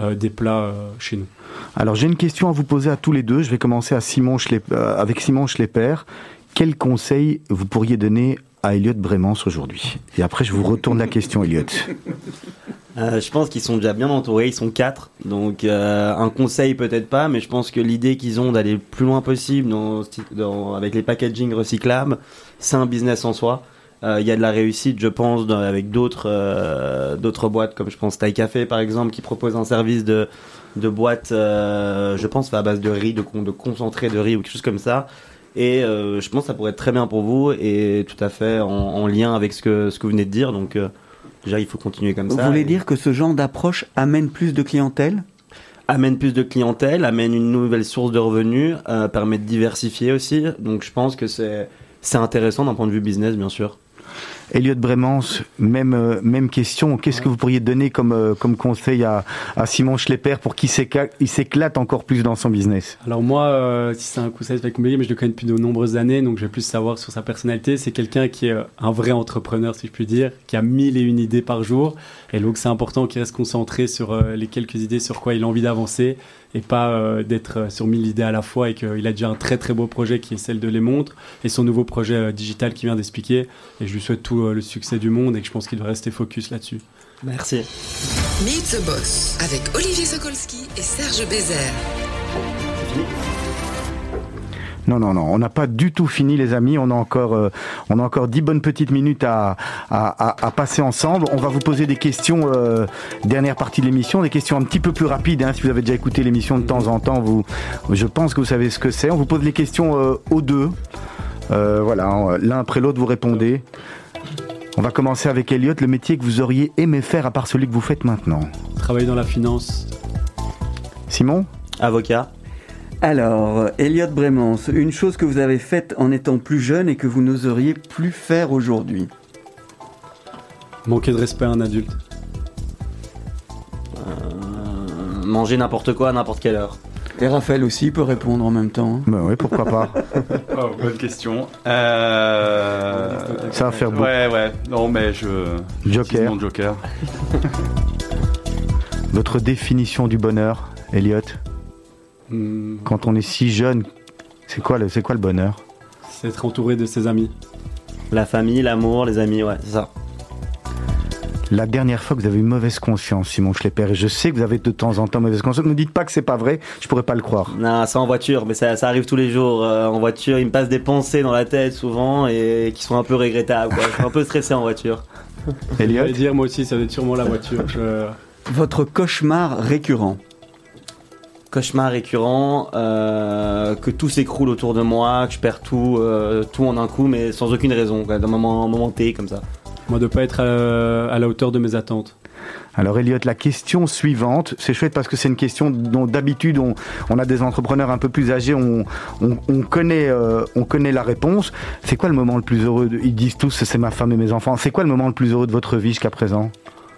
euh, des plats euh, chez nous. Alors j'ai une question à vous poser à tous les deux. Je vais commencer à Simon euh, avec Simon Schlepper. Quel conseil vous pourriez donner à Elliot Brémance aujourd'hui? Et après je vous retourne la question Elliot. Euh, je pense qu'ils sont déjà bien entourés, ils sont quatre. Donc euh, un conseil peut-être pas, mais je pense que l'idée qu'ils ont d'aller le plus loin possible avec les packaging recyclables, c'est un business en soi. Euh, Il y a de la réussite, je pense, avec d'autres boîtes, comme je pense Thai Café par exemple, qui propose un service de, de boîte, je pense, à base de riz, de concentré de riz ou quelque chose comme ça. Et euh, je pense que ça pourrait être très bien pour vous et tout à fait en, en lien avec ce que, ce que vous venez de dire. Donc euh, déjà, il faut continuer comme Vous ça. voulez Et- dire que ce genre d'approche amène plus de clientèle? Amène plus de clientèle, amène une nouvelle source de revenus, euh, permet de diversifier aussi. Donc je pense que c'est intéressant d'un point de vue business, bien sûr. Elliot Brémance, même, euh, même question. Qu'est-ce que vous pourriez donner comme, euh, comme conseil à, à Simon Schlepper pour qu'il s'éclate encore plus dans son business? Alors moi, euh, si c'est un conseil, être compliqué, mais je le connais depuis de nombreuses années, donc je vais plus savoir sur sa personnalité. C'est quelqu'un qui est un vrai entrepreneur, si je puis dire, qui a mille et une idées par jour, et donc c'est important qu'il reste concentré sur les quelques idées sur quoi il a envie d'avancer, et pas euh, d'être euh, sur mille idées à la fois, et qu'il a déjà un très très beau projet qui est celle de Les Montres, et son nouveau projet euh, digital qui vient d'expliquer, et je lui souhaite tout euh, le succès du monde, et que je pense qu'il doit rester focus là-dessus. Merci. Meet the Boss avec Olivier Sokolski et Serge Bézère. Non, non, non, on n'a pas du tout fini, les amis. On a encore, euh, on a encore dix bonnes petites minutes à, à, à- à passer ensemble. On va vous poser des questions, euh, dernière partie de l'émission, des questions un petit peu plus rapides. hein. si vous avez déjà écouté l'émission de temps en temps, vous, je pense que vous savez ce que c'est. On vous pose les questions euh, aux deux. Euh, voilà, hein, l'un après l'autre, vous répondez. On va commencer avec Elliot, le métier que vous auriez aimé faire à part celui que vous faites maintenant? Travailler dans la finance. Simon? Avocat. Alors, Elliot Brémance, une chose que vous avez faite en étant plus jeune et que vous n'oseriez plus faire aujourd'hui Manquer de respect à un adulte. Euh, manger n'importe quoi à n'importe quelle heure. Et Raphaël aussi peut répondre en même temps. hein. Ben oui, pourquoi pas. Oh, bonne question. Euh... Ça va faire beaucoup. Ouais, ouais. Non, mais je. Joker. mon Joker. Votre définition du bonheur, Elliot Hmm, Quand on est si jeune, c'est quoi le, c'est quoi le bonheur? C'est être entouré de ses amis. La famille, l'amour, les amis, ouais, c'est ça. La dernière fois que vous avez eu mauvaise conscience, Simon Schlepper, et je sais que vous avez de temps en temps mauvaise conscience, ne me dites pas que c'est pas vrai, je pourrais pas le croire. Non, c'est en voiture, mais ça, ça arrive tous les jours. euh, en voiture, il me passe des pensées dans la tête souvent et qui sont un peu regrettables. Quoi. Je suis un peu stressé en voiture. Je Elliot vais dire, moi aussi, ça va être sûrement la voiture. Je- Votre cauchemar récurrent Cauchemar récurrent, euh, que tout s'écroule autour de moi, que je perds tout, euh, tout en un coup, mais sans aucune raison, d'un moment, un moment T comme ça. Moi, de pas être à, à la hauteur de mes attentes. Alors Elliot, la question suivante, c'est chouette parce que c'est une question dont d'habitude on, on a des entrepreneurs un peu plus âgés, on, on, on connaît, euh, on connaît la réponse. C'est quoi le moment le plus heureux de- Ils disent tous c'est ma femme et mes enfants. C'est quoi le moment le plus heureux de votre vie jusqu'à présent?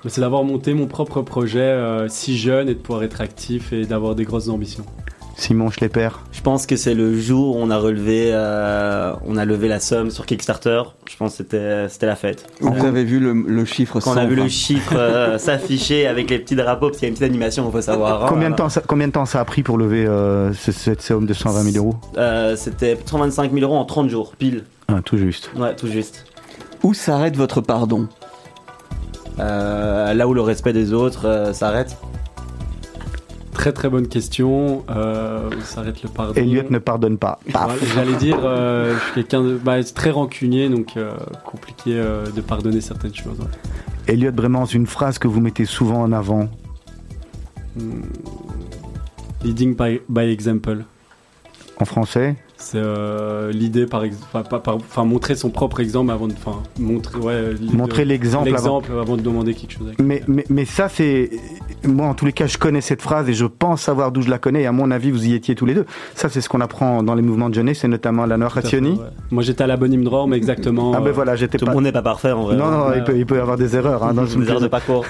C'est d'avoir monté mon propre projet euh, si jeune et de pouvoir être actif et d'avoir des grosses ambitions. Simon Schlepper Je pense que c'est le jour où on a relevé, euh, on a levé la somme sur Kickstarter. Je pense que c'était, c'était la fête. Vous avez vu le, le chiffre Quand on a vu 120. le chiffre euh, s'afficher avec les petits drapeaux, parce qu'il y a une petite animation, il faut savoir. hein. combien, de temps ça, combien de temps ça a pris pour lever euh, ce- cette somme de 120 000 euros? Euh, C'était 125 000 euros en 30 jours, pile. Ah, Tout juste. Ouais, tout juste. Où s'arrête votre pardon? Euh, là où le respect des autres euh, s'arrête. Très très bonne question. Euh, où s'arrête le pardon Elliot ne pardonne pas. Voilà, J'allais dire, euh, je suis quelqu'un de bah, très rancunier, donc euh, compliqué euh, de pardonner certaines choses. ouais. Elliot Bremans, une phrase que vous mettez souvent en avant. Hmm. Leading by, by example. En français C'est euh, l'idée, par exemple, enfin montrer son propre exemple avant de, enfin montrer, ouais, montrer l'exemple avant... avant... de demander quelque chose. Mais, mais, mais ça c'est, moi en tous les cas je connais cette phrase et je pense savoir d'où je la connais. Et à mon avis vous y étiez tous les deux. Ça c'est ce qu'on apprend dans les mouvements de jeunesse et notamment à la Razioni. Ouais. Moi j'étais à la bonne Imdror mais exactement. Ah ben voilà j'étais Tout pas. le monde n'est pas parfait en vrai. Non non il, peut, il peut y avoir des erreurs hein, dans des erreurs de parcours.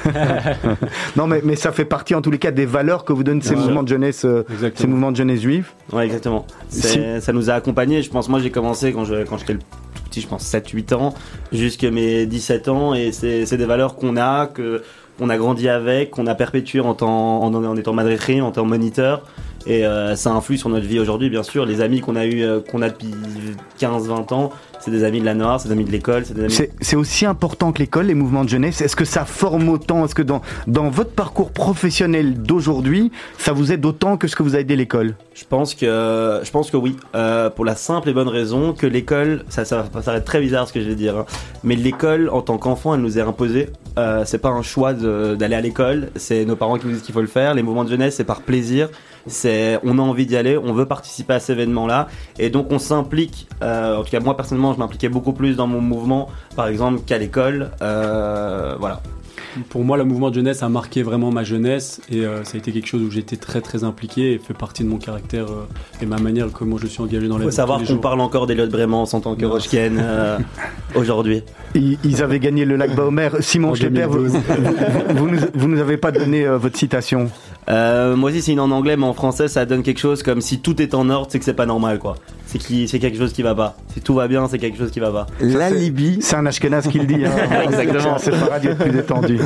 non mais mais ça fait partie en tous les cas des valeurs que vous donnent ces ouais. mouvements de jeunesse, euh, ces mouvements de jeunesse juifs. Ouais exactement. Ça nous a accompagnés. Je pense moi j'ai commencé quand j'étais tout petit, je pense 7-8 ans, jusqu'à mes 17 ans, et c'est des valeurs qu'on a, que qu'on a grandi avec, qu'on a perpétué en, temps, en, en étant en tant moniteur, et euh, ça influe sur notre vie aujourd'hui, bien sûr. Les amis qu'on a eu, euh, qu'on a depuis 15-20 ans, c'est des amis de la Noire, c'est des amis de l'école, c'est des amis. C'est aussi important que l'école, les mouvements de jeunesse. Est-ce que ça forme autant? Est-ce que dans, dans votre parcours professionnel d'aujourd'hui, ça vous aide autant que ce que vous a aidé l'école? Je pense que, je pense que oui. Euh, pour la simple et bonne raison que l'école, ça, ça, ça paraît très bizarre ce que je vais dire, hein, mais l'école, en tant qu'enfant, elle nous est imposée. Euh, c'est pas un choix d'aller à l'école, c'est nos parents qui nous disent qu'il faut le faire. Les mouvements de jeunesse, c'est par plaisir. C'est, on a envie d'y aller, on veut participer à cet événement-là, et donc on s'implique. Euh, en tout cas, moi personnellement, je m'impliquais beaucoup plus dans mon mouvement, par exemple, qu'à l'école. Euh, voilà. Pour moi, le mouvement de jeunesse a marqué vraiment ma jeunesse et euh, ça a été quelque chose où j'étais très très impliqué et fait partie de mon caractère euh, et ma manière comment je suis engagé dans la vie. Il faut savoir qu'on parle encore d'Eliot Bremans en tant que Rochken euh, aujourd'hui. Ils, ils, avaient gagné le lac Baomer. Simon Schlepper, vous, vous, vous, nous, vous nous avez pas donné votre citation euh, moi aussi c'est une en anglais mais en français ça donne quelque chose comme si tout est en ordre c'est que c'est pas normal quoi. C'est qui c'est quelque chose qui va pas. Si tout va bien c'est quelque chose qui va pas. L'alibi c'est un ashkenaz qui le dit hein. exactement. C'est pas radio plus détendu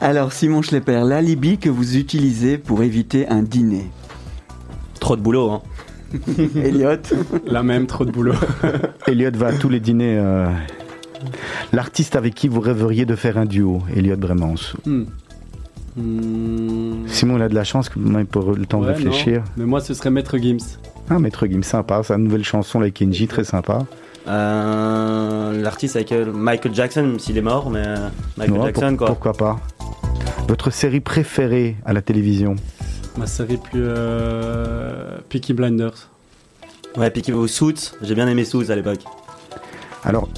alors Simon Schlepper l'alibi que vous utilisez pour éviter un dîner. Trop de boulot hein. Elliot la même trop de boulot. Elliot va à tous les dîners euh... l'artiste avec qui vous rêveriez de faire un duo Elliot Bremans. Hmm. Mmh. Simon il a de la chance que vous pour le temps ouais, de réfléchir. Non. Mais moi ce serait Maître Gims. Ah Maître Gims, sympa, sa nouvelle chanson avec Kenji, très sympa. Euh, L'artiste avec Michael Jackson, même s'il est mort, mais Michael ouais, Jackson pour, quoi. Pourquoi pas Votre série préférée à la télévision Ma série plus euh, Peaky Blinders. Ouais, Peaky Suits, j'ai bien aimé Suits à l'époque. Alors,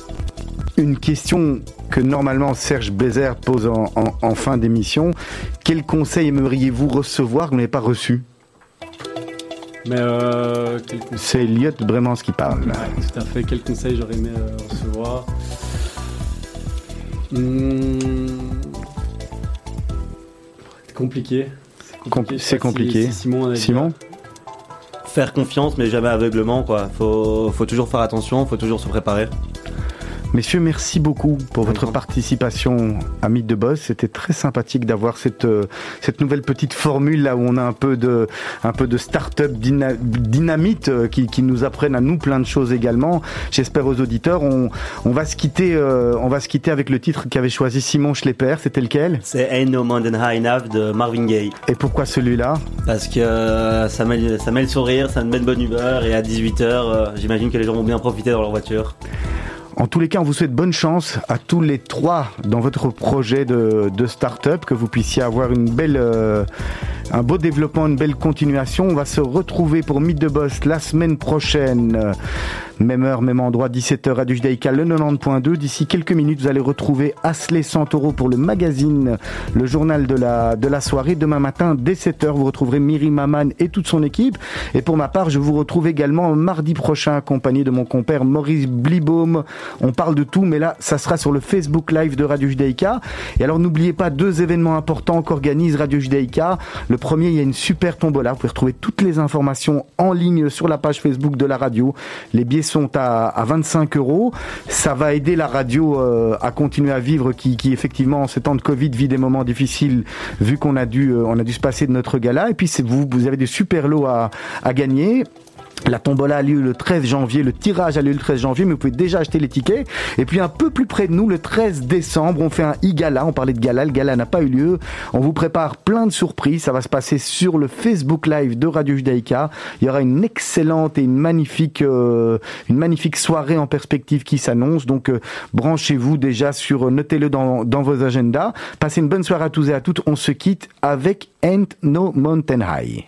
une question que normalement Serge Bézère pose en, en, en fin d'émission. Quel conseil aimeriez-vous recevoir que vous n'avez pas reçu? Mais euh, C'est Elliot Bremans qui parle. Ouais, tout à fait. Quel conseil j'aurais aimé euh, recevoir? Hmm... C'est compliqué. C'est compliqué. Si, si Simon, Simon? Faire confiance, mais jamais aveuglement, quoi. Faut, faut toujours faire attention, faut toujours se préparer. Messieurs, merci beaucoup pour votre participation à Mythe de Boss. C'était très sympathique d'avoir cette, euh, cette nouvelle petite formule là où on a un peu de, un peu de start-up dyna dynamite euh, qui, qui, nous apprennent à nous plein de choses également. J'espère aux auditeurs. On, on, va se quitter, euh, on va se quitter avec le titre qu'avait choisi Simon Schlepper. C'était lequel? C'est Ain't No Mountain High Enough de Marvin Gaye. Et pourquoi celui-là? Parce que euh, ça, met, ça met le sourire, ça met de bonne humeur et à 18h, j'imagine que les gens vont bien profiter dans leur voiture. En tous les cas, on vous souhaite bonne chance à tous les trois dans votre projet de, start-up, que vous puissiez avoir une belle, euh, un beau développement, une belle continuation. On va se retrouver pour Mythe de Boss la semaine prochaine. Même heure, même endroit, 17h à Judaïka, le 90.2. D'ici quelques minutes, vous allez retrouver Asley Santoro pour le magazine, le journal de la, soirée. Demain matin, dès 7h, vous retrouverez Miri Maman et toute son équipe. Et pour ma part, je vous retrouve également mardi prochain, accompagné de mon compère Maurice Blibaum. On parle de tout, mais là, ça sera sur le Facebook Live de Radio Judaïka. Et alors, n'oubliez pas deux événements importants qu'organise Radio Judaïka. Premier, il y a une super tombola. Vous pouvez retrouver toutes les informations en ligne sur la page Facebook de la radio. Les billets sont à, à 25 euros. Ça va aider la radio euh, à continuer à vivre, qui, effectivement en ces temps de Covid vit des moments difficiles, vu qu'on a dû, euh, on a dû se passer de notre gala. Et puis vous, avez des super lots à gagner. La tombola a lieu le 13 janvier, le tirage a lieu le 13 janvier, mais vous pouvez déjà acheter les tickets. Et puis un peu plus près de nous, le 13 décembre, on fait un e-gala. On parlait de gala, le gala n'a pas eu lieu. On vous prépare plein de surprises. Ça va se passer sur le Facebook Live de Radio Judaïka. Il y aura une excellente et une magnifique, euh, une magnifique soirée en perspective qui s'annonce. Donc euh, branchez-vous déjà sur, notez-le dans, dans vos agendas. Passez une bonne soirée à tous et à toutes. On se quitte avec Ain't No Mountain High.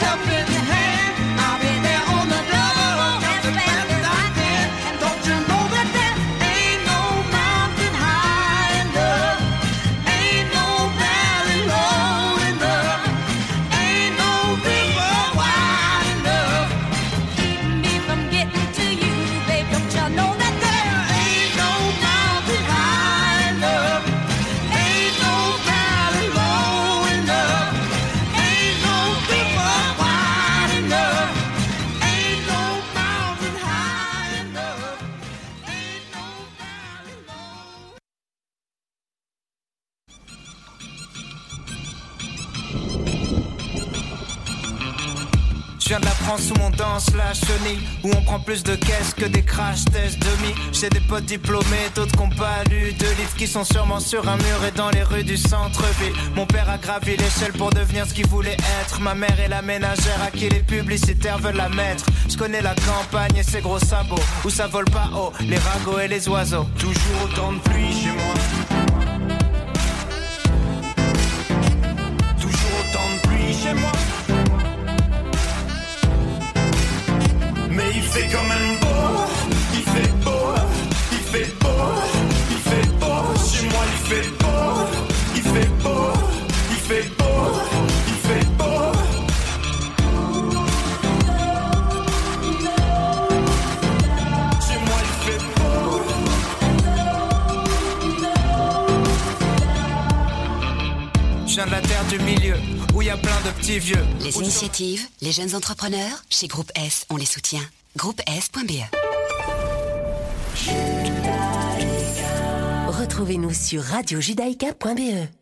help me. Où on prend plus de caisses que des crash tests demi J'ai des potes diplômés, d'autres qui ont pas lu De livres qui sont sûrement sur un mur et dans les rues du centre-ville. Mon père a gravi l'échelle pour devenir ce qu'il voulait être. Ma mère est la ménagère à qui les publicitaires veulent la mettre. Je connais la campagne et ses gros sabots Où ça vole pas haut, les ragots et les oiseaux. Toujours autant de pluie chez moi. Où il y a plein de petits vieux Les initiatives, les jeunes entrepreneurs, chez Groupe S, on les soutient. Groupe S.be Retrouvez-nous sur radiojudaïka.be.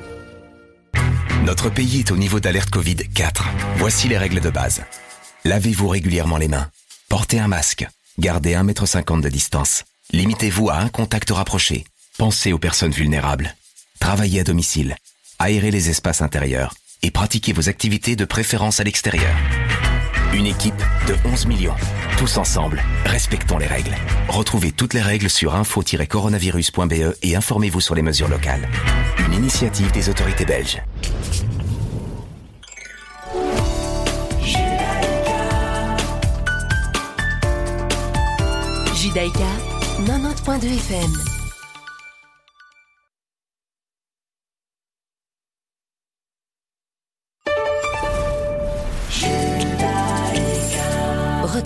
Notre pays est au niveau d'alerte Covid 4. Voici les règles de base. Lavez-vous régulièrement les mains. Portez un masque. Gardez 1,50 m de distance. Limitez-vous à un contact rapproché. Pensez aux personnes vulnérables. Travaillez à domicile. Aérez les espaces intérieurs. Et pratiquez vos activités de préférence à l'extérieur. Une équipe de 11 millions. Tous ensemble, respectons les règles. Retrouvez toutes les règles sur info-coronavirus.be et informez-vous sur les mesures locales. Une initiative des autorités belges. Judaïka 90.2 FM.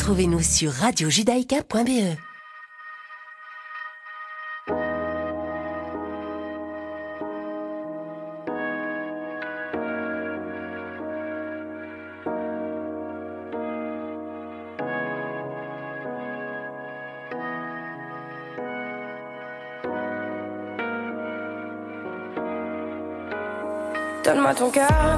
Retrouvez-nous sur radiojudaïka.be. Donne-moi ton cœur,